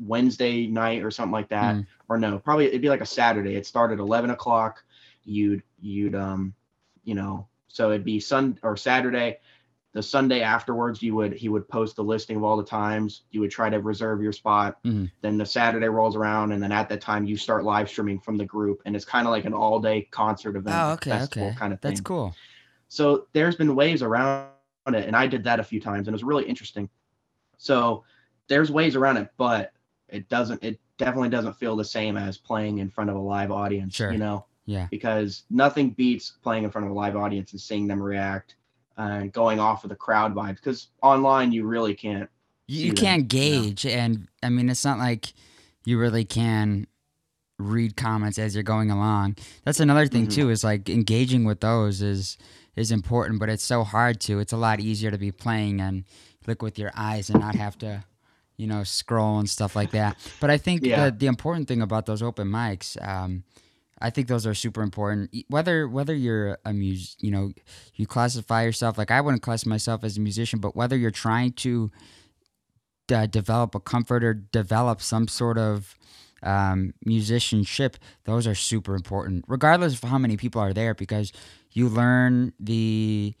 Wednesday night or something like that, mm. or no, probably it'd be like a Saturday. It started 11 o'clock. You'd you'd um, you know, so it'd be Sun or Saturday. The Sunday afterwards, you would he would post the listing of all the times. You would try to reserve your spot. Mm. Then the Saturday rolls around, and then at that time you start live streaming from the group, and it's kind of like an all day concert event. Oh, okay, okay, kind of thing. That's cool. So there's been waves around it, and I did that a few times, and it was really interesting. So there's ways around it, but it doesn't it definitely doesn't feel the same as playing in front of a live audience sure. you know yeah because nothing beats playing in front of a live audience and seeing them react and going off of the crowd vibe because online you really can't you, can't gage you know? and i mean it's not like you really can read comments as you're going along. That's another thing Mhm. too. Is like engaging with those is is important, but it's so hard to. It's a lot easier to be playing and look with your eyes and not have to, you know, scroll and stuff like that. But I think Yeah. the the important thing about those open mics, um, I think those are super important. Whether whether you're a mus, you know, you classify yourself like I wouldn't classify myself as a musician, but whether you're trying to uh, develop a comfort or develop some sort of um, musicianship, those are super important, regardless of how many people are there, because you learn the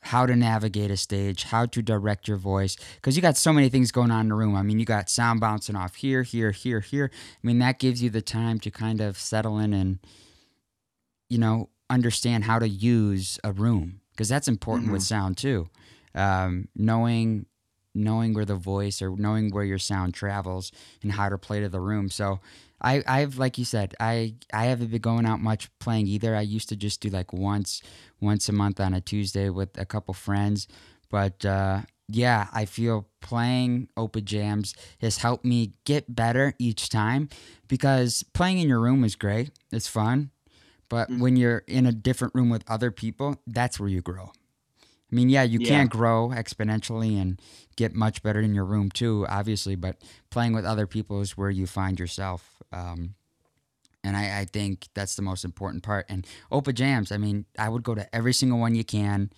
how to navigate a stage, how to direct your voice, because you got so many things going on in the room. I mean, you got sound bouncing off here, here, here, here. I mean, that gives you the time to kind of settle in and, you know, understand how to use a room, because that's important with sound too. Um, knowing knowing where the voice or knowing where your sound travels and how to play to the room. So I, I've like you said, I I haven't been going out much playing either. I used to just do like once once a month on a Tuesday with a couple friends. But uh, yeah, I feel playing open jams has helped me get better each time because playing in your room is great. It's fun. But Mhm. when you're in a different room with other people, that's where you grow. I mean, yeah, you Yeah. can't grow exponentially and get much better in your room too, obviously, but playing with other people is where you find yourself. Um, and I, I think that's the most important part. And Opa Jams, I mean, I would go to every single one you can.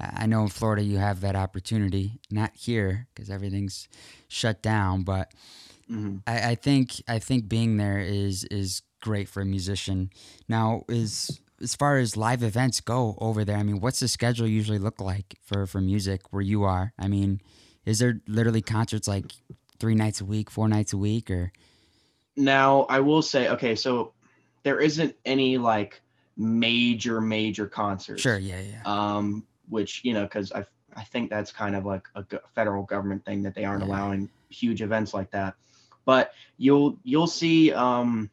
Uh, I know in Florida you have that opportunity, not here because everything's shut down, but hmm I, I think I think being there is is great for a musician. Now, is as far as live events go over there, I mean, what's the schedule usually look like for for music where you are? I mean, is there literally concerts like three nights a week, four nights a week, or Now I will say, okay, so there isn't any like major major concerts. sure, yeah, yeah, Um, which you know, because I I think that's kind of like a federal government thing that they aren't Yeah. allowing huge events like that. But you'll you'll see um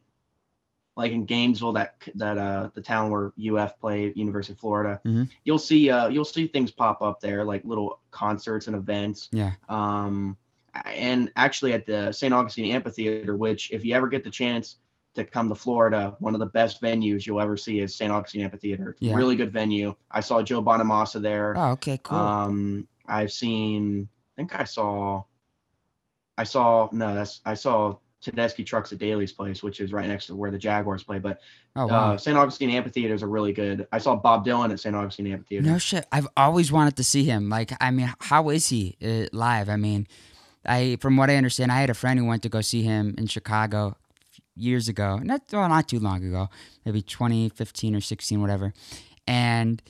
like in Gainesville that that uh the town where UF played University of Florida Mhm. you'll see uh you'll see things pop up there like little concerts and events yeah, um and actually at the St. Augustine Amphitheater which if you ever get the chance to come to Florida one of the best venues you'll ever see is St. Augustine Amphitheater Yeah. really good venue I saw Joe Bonamassa there Oh, okay, cool. um I've seen I think I saw I saw no that's I saw Tedeschi Trucks at Daily's place which is right next to where the Jaguars play but oh wow. uh, St. Augustine Amphitheaters are really good. I saw Bob Dylan at St. Augustine Amphitheater. No shit. I've always wanted to see him. Like, I mean, how is he uh, live? I mean, I from what I understand, I had a friend who went to go see him in Chicago years ago. Not well, not too long ago, maybe 2015 or 16, whatever. And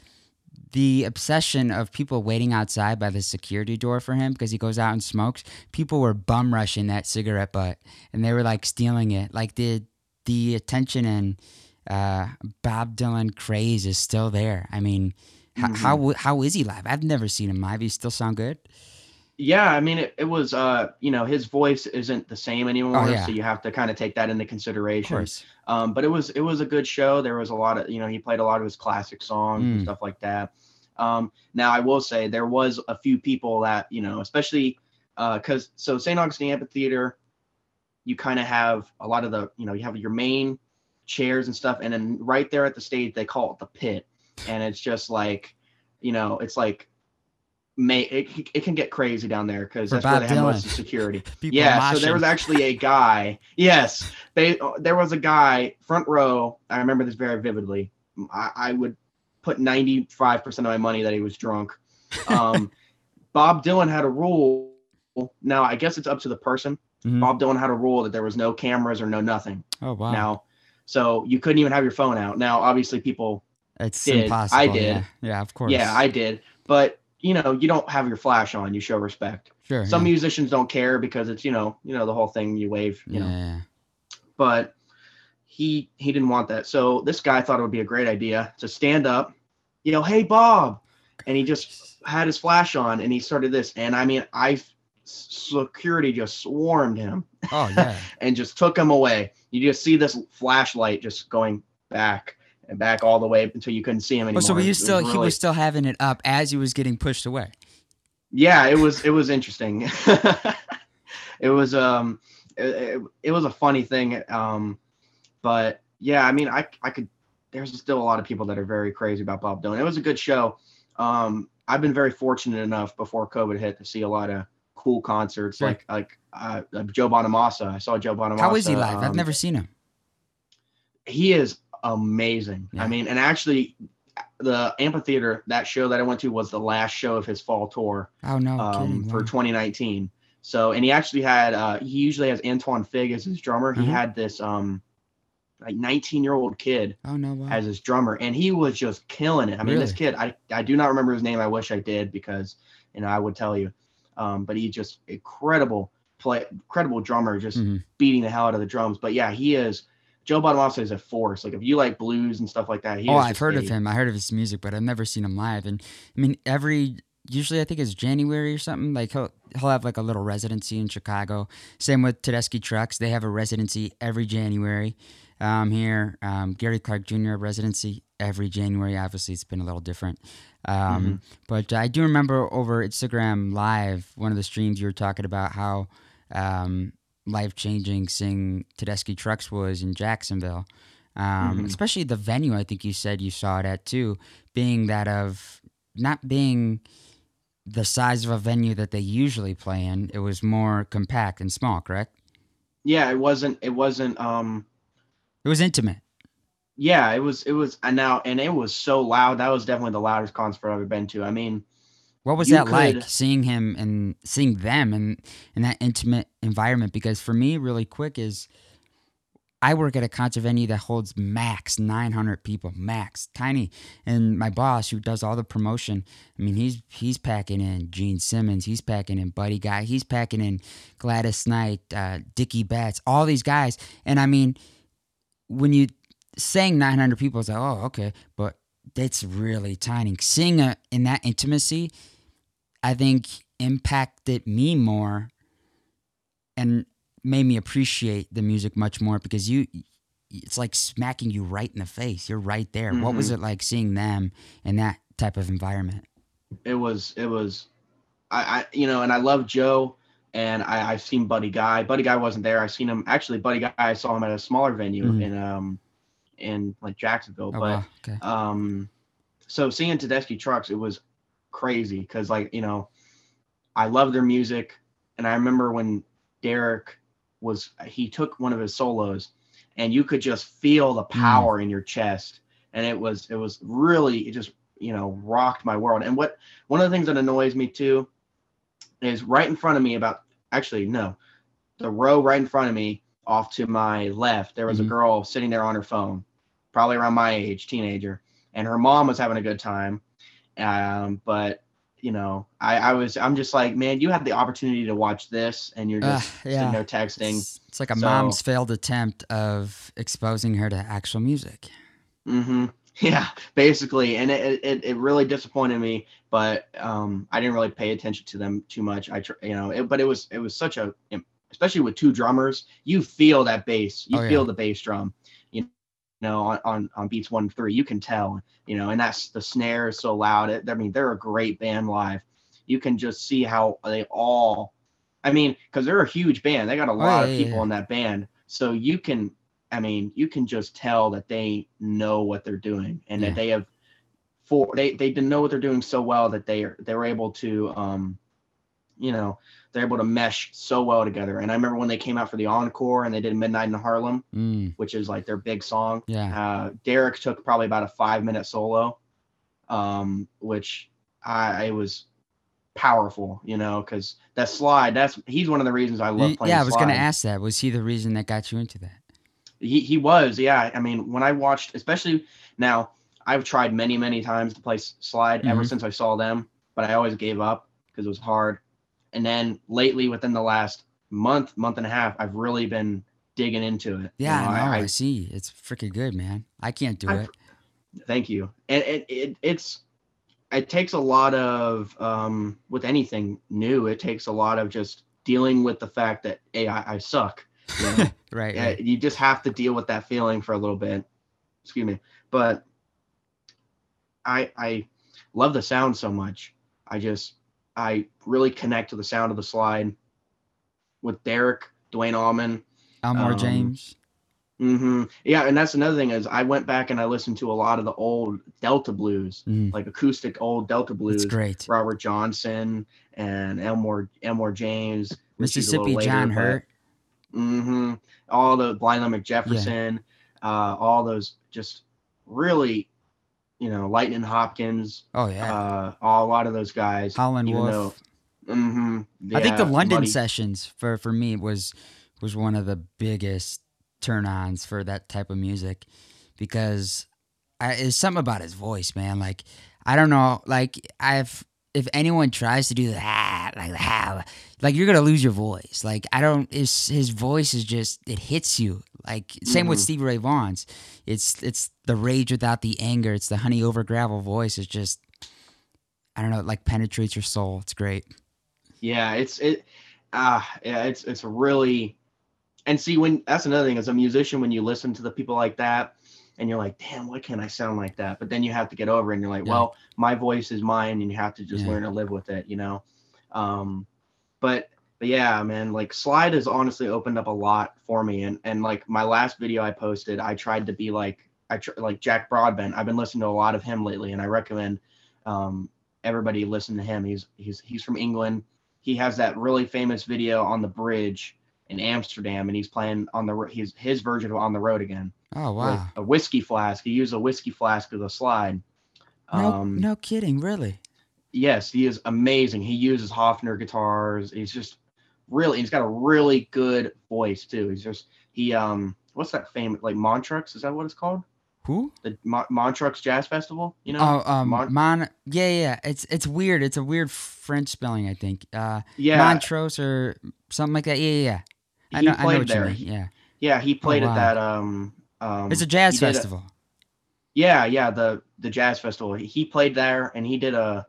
the obsession of people waiting outside by the security door for him because he goes out and smokes. People were bum rushing that cigarette butt, and they were like stealing it. Like the the attention and uh, Bob Dylan craze is still there. I mean, h- Mhm. how how is he live? I've never seen him live. He still sound good. Yeah, I mean, it, it was, uh, you know, his voice isn't the same anymore, Oh, yeah. so you have to kind of take that into consideration. course. Um, but it was it was a good show. There was a lot of, you know, he played a lot of his classic songs and Mm. stuff like that. Um, now I will say there was a few people that, you know, especially uh because so St. Augustine Amphitheater, you kind of have a lot of the, you know, you have your main chairs and stuff, and then right there at the stage they call it the pit, and it's just like, you know, it's like. May it, it can get crazy down there because that's where Bob they have most Dylan. of security. [LAUGHS] Yeah, so there was actually a guy. Yes, they there was a guy front row. I remember this very vividly. I, I would put ninety five percent of my money that he was drunk. Um, [LAUGHS] Bob Dylan had a rule. Now I guess it's up to the person. Mhm. Bob Dylan had a rule that there was no cameras or no nothing. Oh wow, Now, so you couldn't even have your phone out. Now, obviously, people. it's did. impossible. I did. Yeah. yeah, of course. Yeah, I did, but you know, you don't have your flash on. You show respect. sure. Some yeah. musicians don't care because it's you know you know the whole thing. You wave. You know yeah. but he he didn't want that. So this guy thought it would be a great idea to stand up, you know, hey Bob, and he just had his flash on and he started this, and I mean, I security just swarmed him Oh yeah. [LAUGHS] and just took him away. You just see this flashlight just going back and back all the way until you couldn't see him Oh, anymore. so were It you was still he was still having it up as he was getting pushed away. yeah it was it was interesting [LAUGHS] it was um it, it, it was a funny thing um but yeah, I mean, I I could. There's still a lot of people that are very crazy about Bob Dylan. It was a good show. Um, I've been very fortunate enough before COVID hit to see a lot of cool concerts, Sure. like like uh, Joe Bonamassa. I saw Joe Bonamassa. How is he live? I've um, never seen him. he is amazing. Yeah. I mean, and actually, the amphitheater that show that I went to was the last show of his fall tour Oh no, um, kidding. for wow. 2019. So, and he actually had uh, he usually has Anton Fig as his drummer. He Mhm. had this um like 19 year old kid oh no, wow. as his drummer, and he was just killing it. I mean, this kid, I I do not remember his name. I wish I did because you know I would tell you. Um, but he's just incredible play, incredible drummer, just Mhm. beating the hell out of the drums. But yeah, he is. Joe Bonamassa is a force. Like if you like blues and stuff like that, he oh, I've heard a- of him. I heard of his music, but I've never seen him live. And I mean, every usually I think it's January or something. Like he'll he'll have like a little residency in Chicago. Same with Tedeschi Trucks. They have a residency every January. Um, here, um, Gary Clark Jr. residency every January. Obviously, it's been a little different. Um, But I do remember over Instagram Live, one of the streams you were talking about how um, life changing seeing Tedeschi Trucks was in Jacksonville. Um, Mhm. Especially the venue, I think you said you saw it at too, being that of not being the size of a venue that they usually play in. It was more compact and small, correct? Yeah, it wasn't. It wasn't. Um, It was intimate. yeah, it was. It was. And now, and it was so loud. That was definitely the loudest concert I've ever been to. I mean, What was that like seeing him and seeing them in in that intimate environment? Because for me, really quick is I work at a concert venue that holds max 900 people, max tiny, and my boss who does all the promotion. I mean, he's he's packing in Gene Simmons, he's packing in Buddy Guy, he's packing in Gladys Knight, uh, Dickey Betts, all these guys, and I mean, when you saying 900 people, it's like, oh, okay, but it's really tiny. Seeing it in that intimacy, I think impacted me more and made me appreciate the music much more because you it's like smacking you right in the face. You're right there. What was it like seeing them in that type of environment? it was. It was. I, I you know, and I love Joe, and I, I've seen Buddy Guy. Buddy Guy wasn't there. I've seen him actually. Buddy Guy. I saw him at a smaller venue Mhm. in um, in like Jacksonville. Oh, but wow. Okay. um so seeing Tedeschi trucks it was crazy because like you know I love their music and I remember when Derek was he took one of his solos and you could just feel the power in your chest and it was it was really it just you know rocked my world and what one of the things that annoys me too is right in front of me about actually no the row right in front of me off to my left there was Mhm. a girl sitting there on her phone probably around my age teenager and her mom was having a good time um but you know i i was i'm just like man you had the opportunity to watch this and you're Uh, just yeah. sitting there texting It's, it's like a So- mom's failed attempt of exposing her to actual music. Mm-hmm. [LAUGHS] Yeah, basically, and it, it it really disappointed me, but um, I didn't really pay attention to them too much. I you know, it, but it was it was such a especially with two drummers, you feel that bass, you Oh, yeah. feel the bass drum, know, on, on on beats one and three, you can tell, you know, and that's the snare is so loud. It, I mean, they're a great band live. You can just see how they all, I mean, because they're a huge band, they got a lot Oh, yeah, of people yeah. in that band, so you can I mean, you can just tell that they know what they're doing and Yeah. that they have for they they didn't know what they're doing so well that they are they were able to um you know they're able to mesh so well together. And I remember when they came out for the encore and they did Midnight in Harlem, Mm, which is like their big song. yeah. Uh, Derek took probably about a five minute solo, um, which I it was powerful, you know, because that slide that's he's one of the reasons I love playing. yeah, I was going to ask that. Was he the reason that got you into that? he, he was yeah i mean when i watched especially now i've tried many many times to play slide ever Mhm. since i saw them but i always gave up because it was hard and then lately within the last month month and a half i've really been digging into it You Yeah, know, I, I, I, see. It's freaking good, man. I can't do I- it. thank you and it, it it's it takes a lot of um with anything new it takes a lot of just dealing with the fact that hey i, I suck you know? [LAUGHS] right. yeah, right. you just have to deal with that feeling for a little bit. Excuse me, but I I love the sound so much. I just I really connect to the sound of the slide with Derek, Duane Allman. Elmore um, James. Mm-hmm. Yeah, and that's another thing is I went back and I listened to a lot of the old Delta blues, mm. like acoustic old Delta blues. That's great. Robert Johnson and Elmore Elmore James, Mississippi John Hurt. Mm-hmm. All the Blind Lemon Jefferson, yeah. uh, all those just really, you know, Lightning Hopkins. Oh yeah. Uh, all, a lot of those guys. Howlin' Wolf. Though, mm-hmm, yeah, I think the London Muddy. sessions for for me was was one of the biggest turn ons for that type of music because I, it's something about his voice, man. Like I don't know, like I've if anyone tries to do that like that, like you're gonna lose your voice. Like I don't, his his voice is just it hits you. Like same mm-hmm. with Stevie Ray Vaughan's. It's it's the rage without the anger. It's the honey over gravel voice. It's just I don't know, it like penetrates your soul. It's great. Yeah, it's it. Ah, uh, yeah, it's it's really and see when that's another thing as a musician when you listen to the people like that and you're like damn why can't i sound like that? But then you have to get over it and you're like yeah. well my voice is mine and you have to just yeah. learn to live with it you know? Um but but yeah man like slide has honestly opened up a lot for me and and like my last video i posted i tried to be like i tr- like jack broadbent. I've been listening to a lot of him lately and i recommend um everybody listen to him. He's he's he's from england. He has that really famous video on the bridge in Amsterdam, and he's playing on the his his version of On the Road again. Oh wow! a whiskey flask. He used a whiskey flask as a slide. No, um, no kidding, really. Yes, he is amazing. He uses Hofner guitars. He's just really. He's got a really good voice too. He's just he um. What's that famous like Montreux? Is that what it's called? Who? The Mon- Montreux Jazz Festival. You know? Oh, um, Mon-, Mon- Yeah, yeah. It's it's weird. It's a weird French spelling, I think. Uh, yeah. Montrose or something like that. Yeah, yeah. I know, I know there. Yeah. Yeah, he played oh, wow. at that. Um, um, it's a jazz festival. A, yeah, yeah, the the jazz festival. He played there, and he did a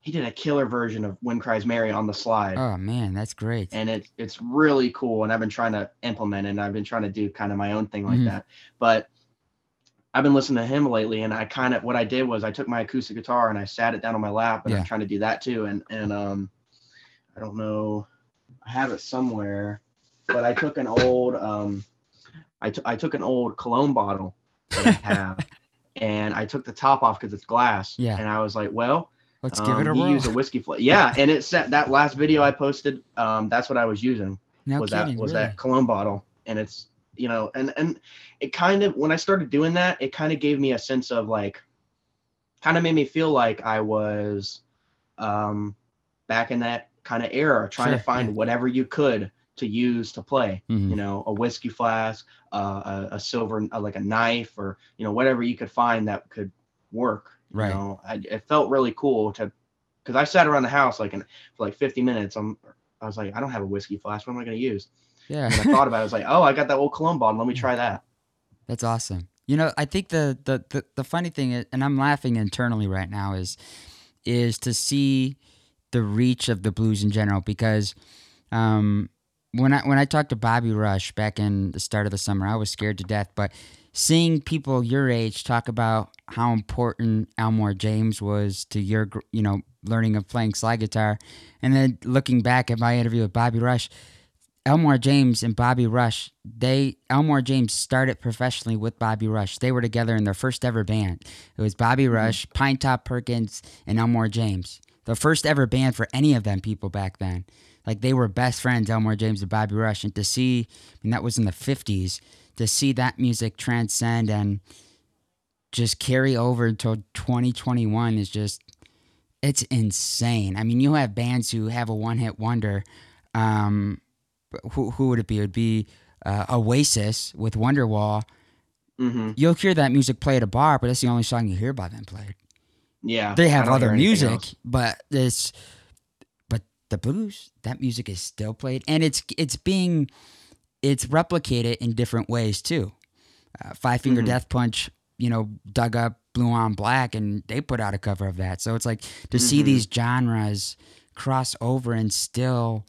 he did a killer version of "Wind Cries Mary" on the slide. Oh man, that's great. And it it's really cool. And I've been trying to implement it. and I've been trying to do kind of my own thing like mm-hmm. that. But I've been listening to him lately, and I kind of what I did was I took my acoustic guitar and I sat it down on my lap, and yeah. I'm trying to do that too. And and um, I don't know, I have it somewhere but I took an old um, I, t- I took an old cologne bottle that I have, [LAUGHS] and I took the top off because it's glass. Yeah. And I was like, well, let's um, give it a roll. used a whiskey flavor. Yeah, and it said that last video I posted. Um, that's what I was using. No was kidding, that was really? that cologne bottle, and it's you know, and and it kind of when I started doing that, it kind of gave me a sense of like, kind of made me feel like I was, um, back in that kind of era, trying sure, to find whatever you could to use to play. Mm-hmm. You know, a whiskey flask, uh, a, a, silver, uh, like a knife, or you know, whatever you could find that could work. Right. You know, I, it felt really cool to, because I sat around the house like in, for like 50 minutes. I'm, I was like, I don't have a whiskey flask. What am I going to use? Yeah. And I thought about it. I was like, oh, I got that old cologne bottle. Let me try that. That's awesome. You know, I think the, the the the funny thing is, and I'm laughing internally right now is is to see the reach of the blues in general because um when I when I talked to Bobby Rush back in the start of the summer, I was scared to death. But seeing people your age talk about how important Elmore James was to your you know learning of playing slide guitar, and then looking back at my interview with Bobby Rush, Elmore James and Bobby Rush, they Elmore James started professionally with Bobby Rush. They were together in their first ever band. It was Bobby mm-hmm. Rush, Pinetop Perkins, and Elmore James. The first ever band for any of them people back then. Like they were best friends, Elmore James and Bobby Rush. And to see, I mean, that was in the 50s, to see that music transcend and just carry over until 2021 is just, it's insane. I mean, you have bands who have a one hit wonder. Um, who, who would it be? It would be uh, Oasis with Wonderwall. Mm-hmm. You'll hear that music play at a bar, but that's the only song you hear by them played. Yeah, they have other music, but it's the blues that music is still played and it's it's being it's replicated in different ways too uh, five finger mm-hmm. death punch you know dug up blue on black and they put out a cover of that so it's like to mm-hmm. see these genres cross over and still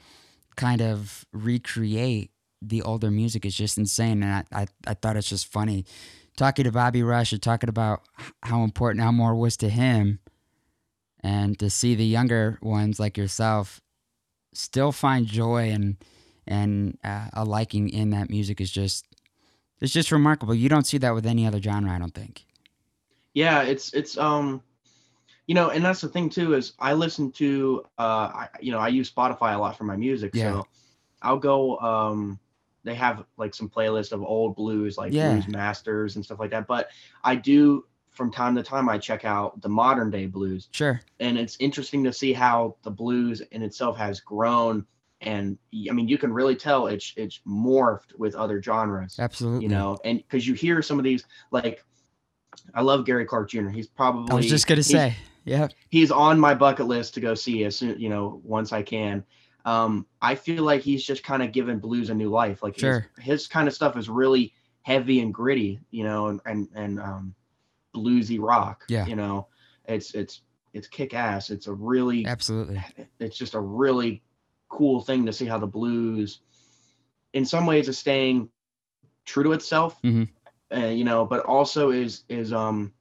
kind of recreate the older music is just insane and i, I, I thought it's just funny talking to bobby rush and talking about how important elmore was to him and to see the younger ones like yourself still find joy and and uh, a liking in that music is just It's just remarkable. You don't see that with any other genre, I don't think. Yeah, it's it's um you know, and that's the thing too is I listen to uh I you know, I use Spotify a lot for my music, yeah. so I'll go um they have like some playlist of old blues like yeah. blues masters and stuff like that, but I do from time to time I check out the modern day blues. Sure. And it's interesting to see how the blues in itself has grown and I mean you can really tell it's it's morphed with other genres. Absolutely. You know, and cuz you hear some of these like I love Gary Clark Jr. He's probably I was just going to say. Yeah. He's on my bucket list to go see as soon, you know, once I can. Um I feel like he's just kind of given blues a new life. Like sure. his, his kind of stuff is really heavy and gritty, you know, and and and um bluesy rock. Yeah. You know, it's it's it's kick ass. It's a really absolutely. It's just a really cool thing to see how the blues, in some ways, is staying true to itself. Mm-hmm. Uh, you know, but also is is um,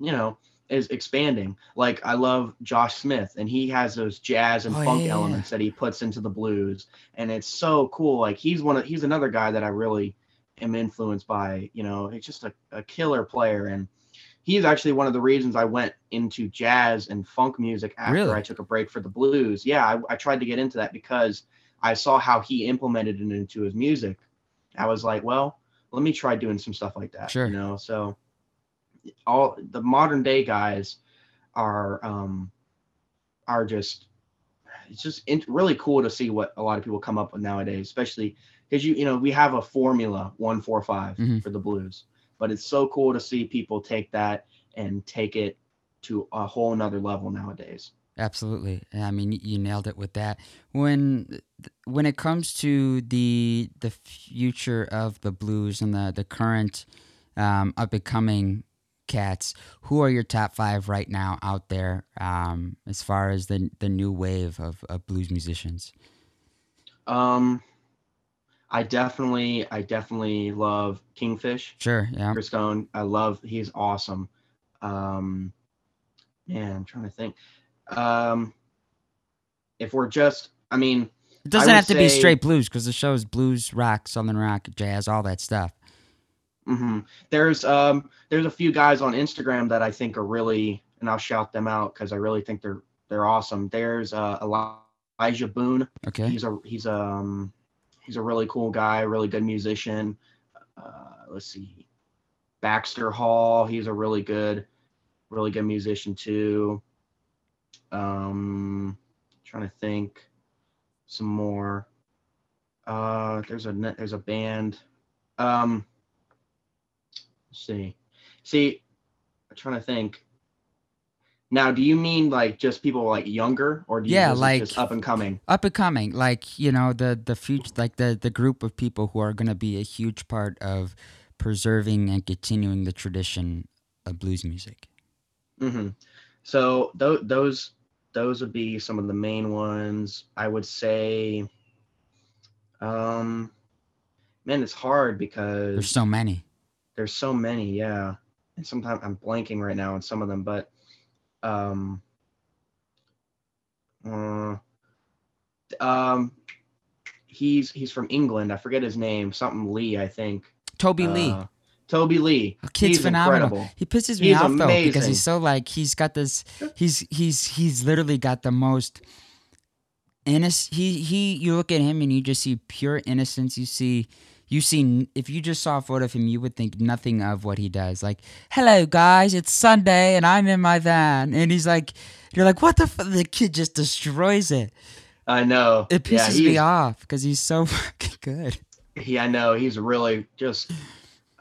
you know, is expanding. Like I love Josh Smith, and he has those jazz and oh, funk yeah, elements that he puts into the blues, and it's so cool. Like he's one of he's another guy that I really am influenced by. You know, he's just a, a killer player, and he's actually one of the reasons I went into jazz and funk music after really? I took a break for the blues. Yeah, I, I, tried to get into that because I saw how he implemented it into his music. I was like, well, let me try doing some stuff like that. Sure. You know, so all the modern day guys are um are just it's just in, really cool to see what a lot of people come up with nowadays, especially because you you know we have a formula one four five mm-hmm. for the blues, but it's so cool to see people take that and take it to a whole nother level nowadays. Absolutely. I mean, you nailed it with that. When when it comes to the the future of the blues and the the current um, up and coming cats, who are your top five right now out there um, as far as the the new wave of, of blues musicians? Um, I definitely, I definitely love Kingfish. Sure, yeah. Christone, I love. He's awesome. Um, man, I'm trying to think. Um, if we're just, I mean, it doesn't have to say, be straight blues because the show is blues, rock, southern rock, jazz, all that stuff. Mm-hmm. There's um, there's a few guys on Instagram that I think are really, and I'll shout them out because I really think they're they're awesome. There's uh, Elijah Boone. Okay. He's a he's um he's a really cool guy, really good musician. Uh, let's see, Baxter Hall. He's a really good, really good musician too. Um, trying to think some more. Uh, there's a there's a band. Um, let's see, see, I'm trying to think. Now, do you mean like just people like younger, or do you yeah, like just up and coming? Up and coming, like you know the the future, like the the group of people who are going to be a huge part of preserving and continuing the tradition of blues music. Mm-hmm. So th- those those would be some of the main ones. I would say, um, man, it's hard because there's so many. There's so many, yeah. And sometimes I'm blanking right now on some of them, but um, uh, um, he's he's from England. I forget his name. Something Lee, I think. Toby uh, Lee. Toby Lee. Kid's he's phenomenal. Incredible. He pisses me he's off amazing. though because he's so like he's got this. He's he's he's literally got the most innocent. He he. You look at him and you just see pure innocence. You see you see if you just saw a photo of him you would think nothing of what he does. Like hello guys it's sunday and i'm in my van. And he's like you're like what the f-? the kid just destroys it. I know. It pisses yeah, me off because he's so [LAUGHS] fucking good. Yeah i know he's really just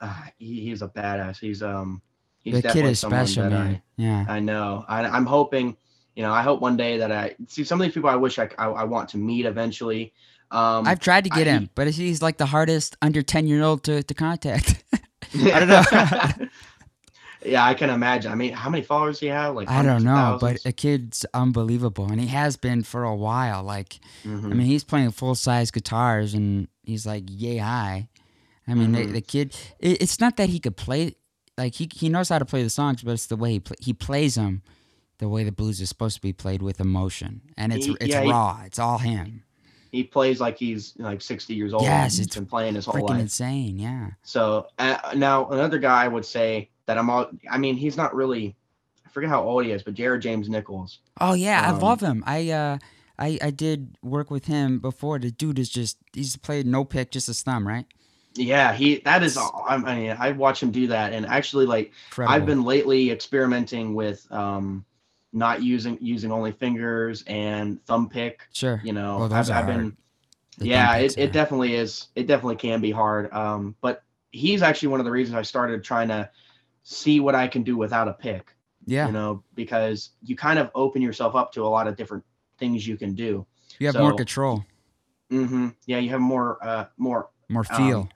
uh, he, he's a badass. He's um he's the kid is special man. I, yeah. I know. I, i'm hoping you know i hope one day that i see some of these people i wish i, I, I want to meet eventually um, I've tried to get I, him, but he's like the hardest under ten year old to to contact. [LAUGHS] I don't know. [LAUGHS] yeah, I can imagine. I mean, how many followers do you have? Like I don't know, but a kid's unbelievable, and he has been for a while. Like, mm-hmm. I mean, he's playing full size guitars, and he's like yay high. I mean, mm-hmm. the, the, kid. It, it's not that he could play, like he he knows how to play the songs, but it's the way he play, he plays them, the way the blues is supposed to be played with emotion, and it's he, it's yeah, raw. He, it's all him he plays like he's like 60 years old. Yes, he's it's been playing his whole Freaking life. insane. Yeah. So uh, now another guy I would say that I'm all. I mean, he's not really. I forget how old he is, but Jared James Nichols. Oh yeah, I Um, love him. I uh I I did work with him before. The dude is just he's played no pick, just a thumb, right? Yeah, he. That is. I mean, I watch him do that, and actually, like Incredible. I've been lately experimenting with um, not using using only fingers and thumb pick. sure. You know, Well, I've, I've been. The yeah, it, it definitely is. It definitely can be hard. Um, but he's actually one of the reasons I started trying to see what I can do without a pick. yeah. You know, because you kind of open yourself up to a lot of different things you can do. You have more so- control, hmm Yeah, you have more uh more more um, feel.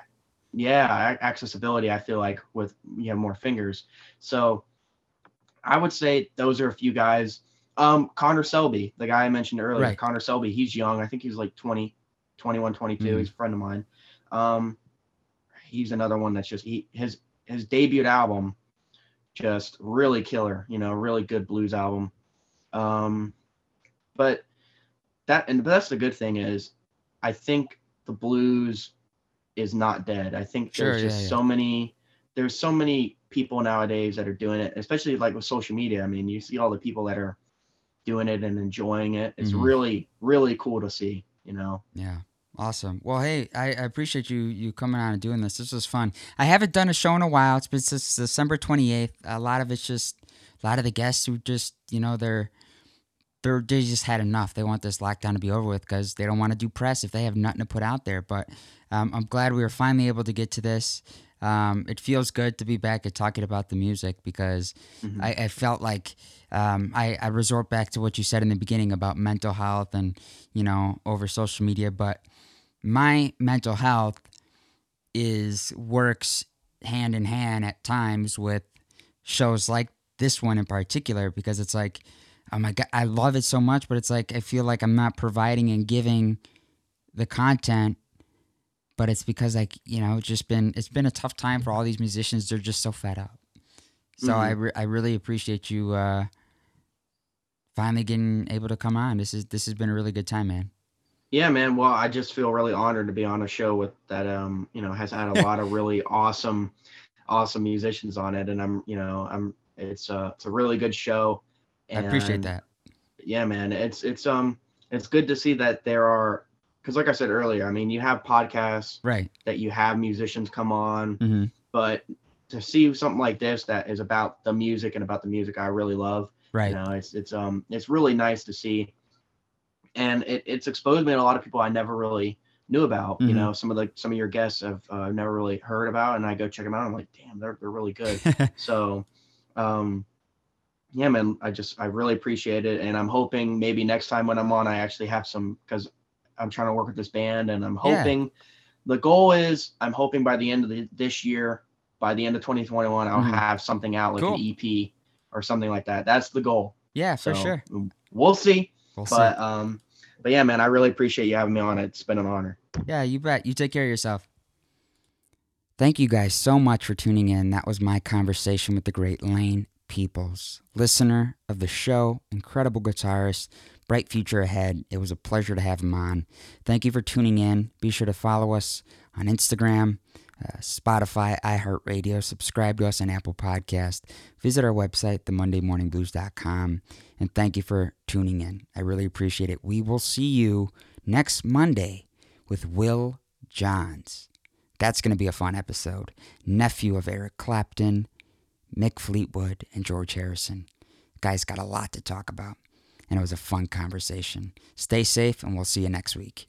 yeah accessibility i feel like with you have more fingers so i would say those are a few guys um connor selby the guy i mentioned earlier Right. connor selby he's young i think he's like 20 21 22 Mhm. he's a friend of mine um he's another one that's just he his his debut album just really killer you know really good blues album um but that and that's the good thing is i think the blues is not dead i think Sure, there's yeah, just yeah. so many there's so many people nowadays that are doing it especially like with social media i mean you see all the people that are doing it and enjoying it it's Mhm. really really cool to see you know Yeah. Awesome. Well, hey, I, I appreciate you you coming on and doing this. This was fun. I haven't done a show in a while. It's been since December 28th. A lot of it's just a lot of the guests who just, you know, they're they're they just had enough. They want this lockdown to be over with because they don't want to do press if they have nothing to put out there. But um, I'm glad we were finally able to get to this. Um, it feels good to be back and talking about the music because Mhm. I, I felt like um, I, I resort back to what you said in the beginning about mental health and you know over social media but my mental health is works hand in hand at times with shows like this one in particular because it's like oh my god i love it so much but it's like i feel like i'm not providing and giving the content but it's because like you know it's just been it's been a tough time for all these musicians they're just so fed up so I, re- I really appreciate you uh finally getting able to come on this is this has been a really good time man Yeah, man. Well, I just feel really honored to be on a show with that. Um, you know, has had a lot of really [LAUGHS] awesome, awesome musicians on it, and I'm, you know, I'm. It's a, it's a really good show. i appreciate that Yeah, man. It's it's um it's good to see that there are because like I said earlier, I mean, you have podcasts right. that you have musicians come on, hmm but to see something like this that is about the music and about the music I really love right. you know it's it's um it's really nice to see. And it, it's exposed me to a lot of people i never really knew about Mhm. you know some of the some of your guests have uh, never really heard about and i go check them out i'm like damn they're, they're really good. [LAUGHS] So um yeah man i just i really appreciate it and i'm hoping maybe next time when i'm on i actually have some because i'm trying to work with this band and i'm Yeah. hoping the goal is i'm hoping by the end of the, this year by the end of 2021 i'll Mhm. have something out like Cool. an ep or something like that that's the goal yeah for so, sure We'll see. we'll But see um but yeah, man, I really appreciate you having me on. It's been an honor. yeah you bet you take care of yourself thank you guys so much for tuning in that was my conversation with the great lane peoples listener of the show incredible guitarist bright future ahead. It was a pleasure to have him on. Thank you for tuning in. Be sure to follow us on instagram uh, spotify iheartradio. Subscribe to us on apple podcast. Visit our website themondaymorningblues.com and thank you for tuning in. I really appreciate it. We will see you next monday with will johns. That's going to be a fun episode. Nephew of eric clapton mick fleetwood and george harrison. Guy's got a lot to talk about and it was a fun conversation. Stay safe and we'll see you next week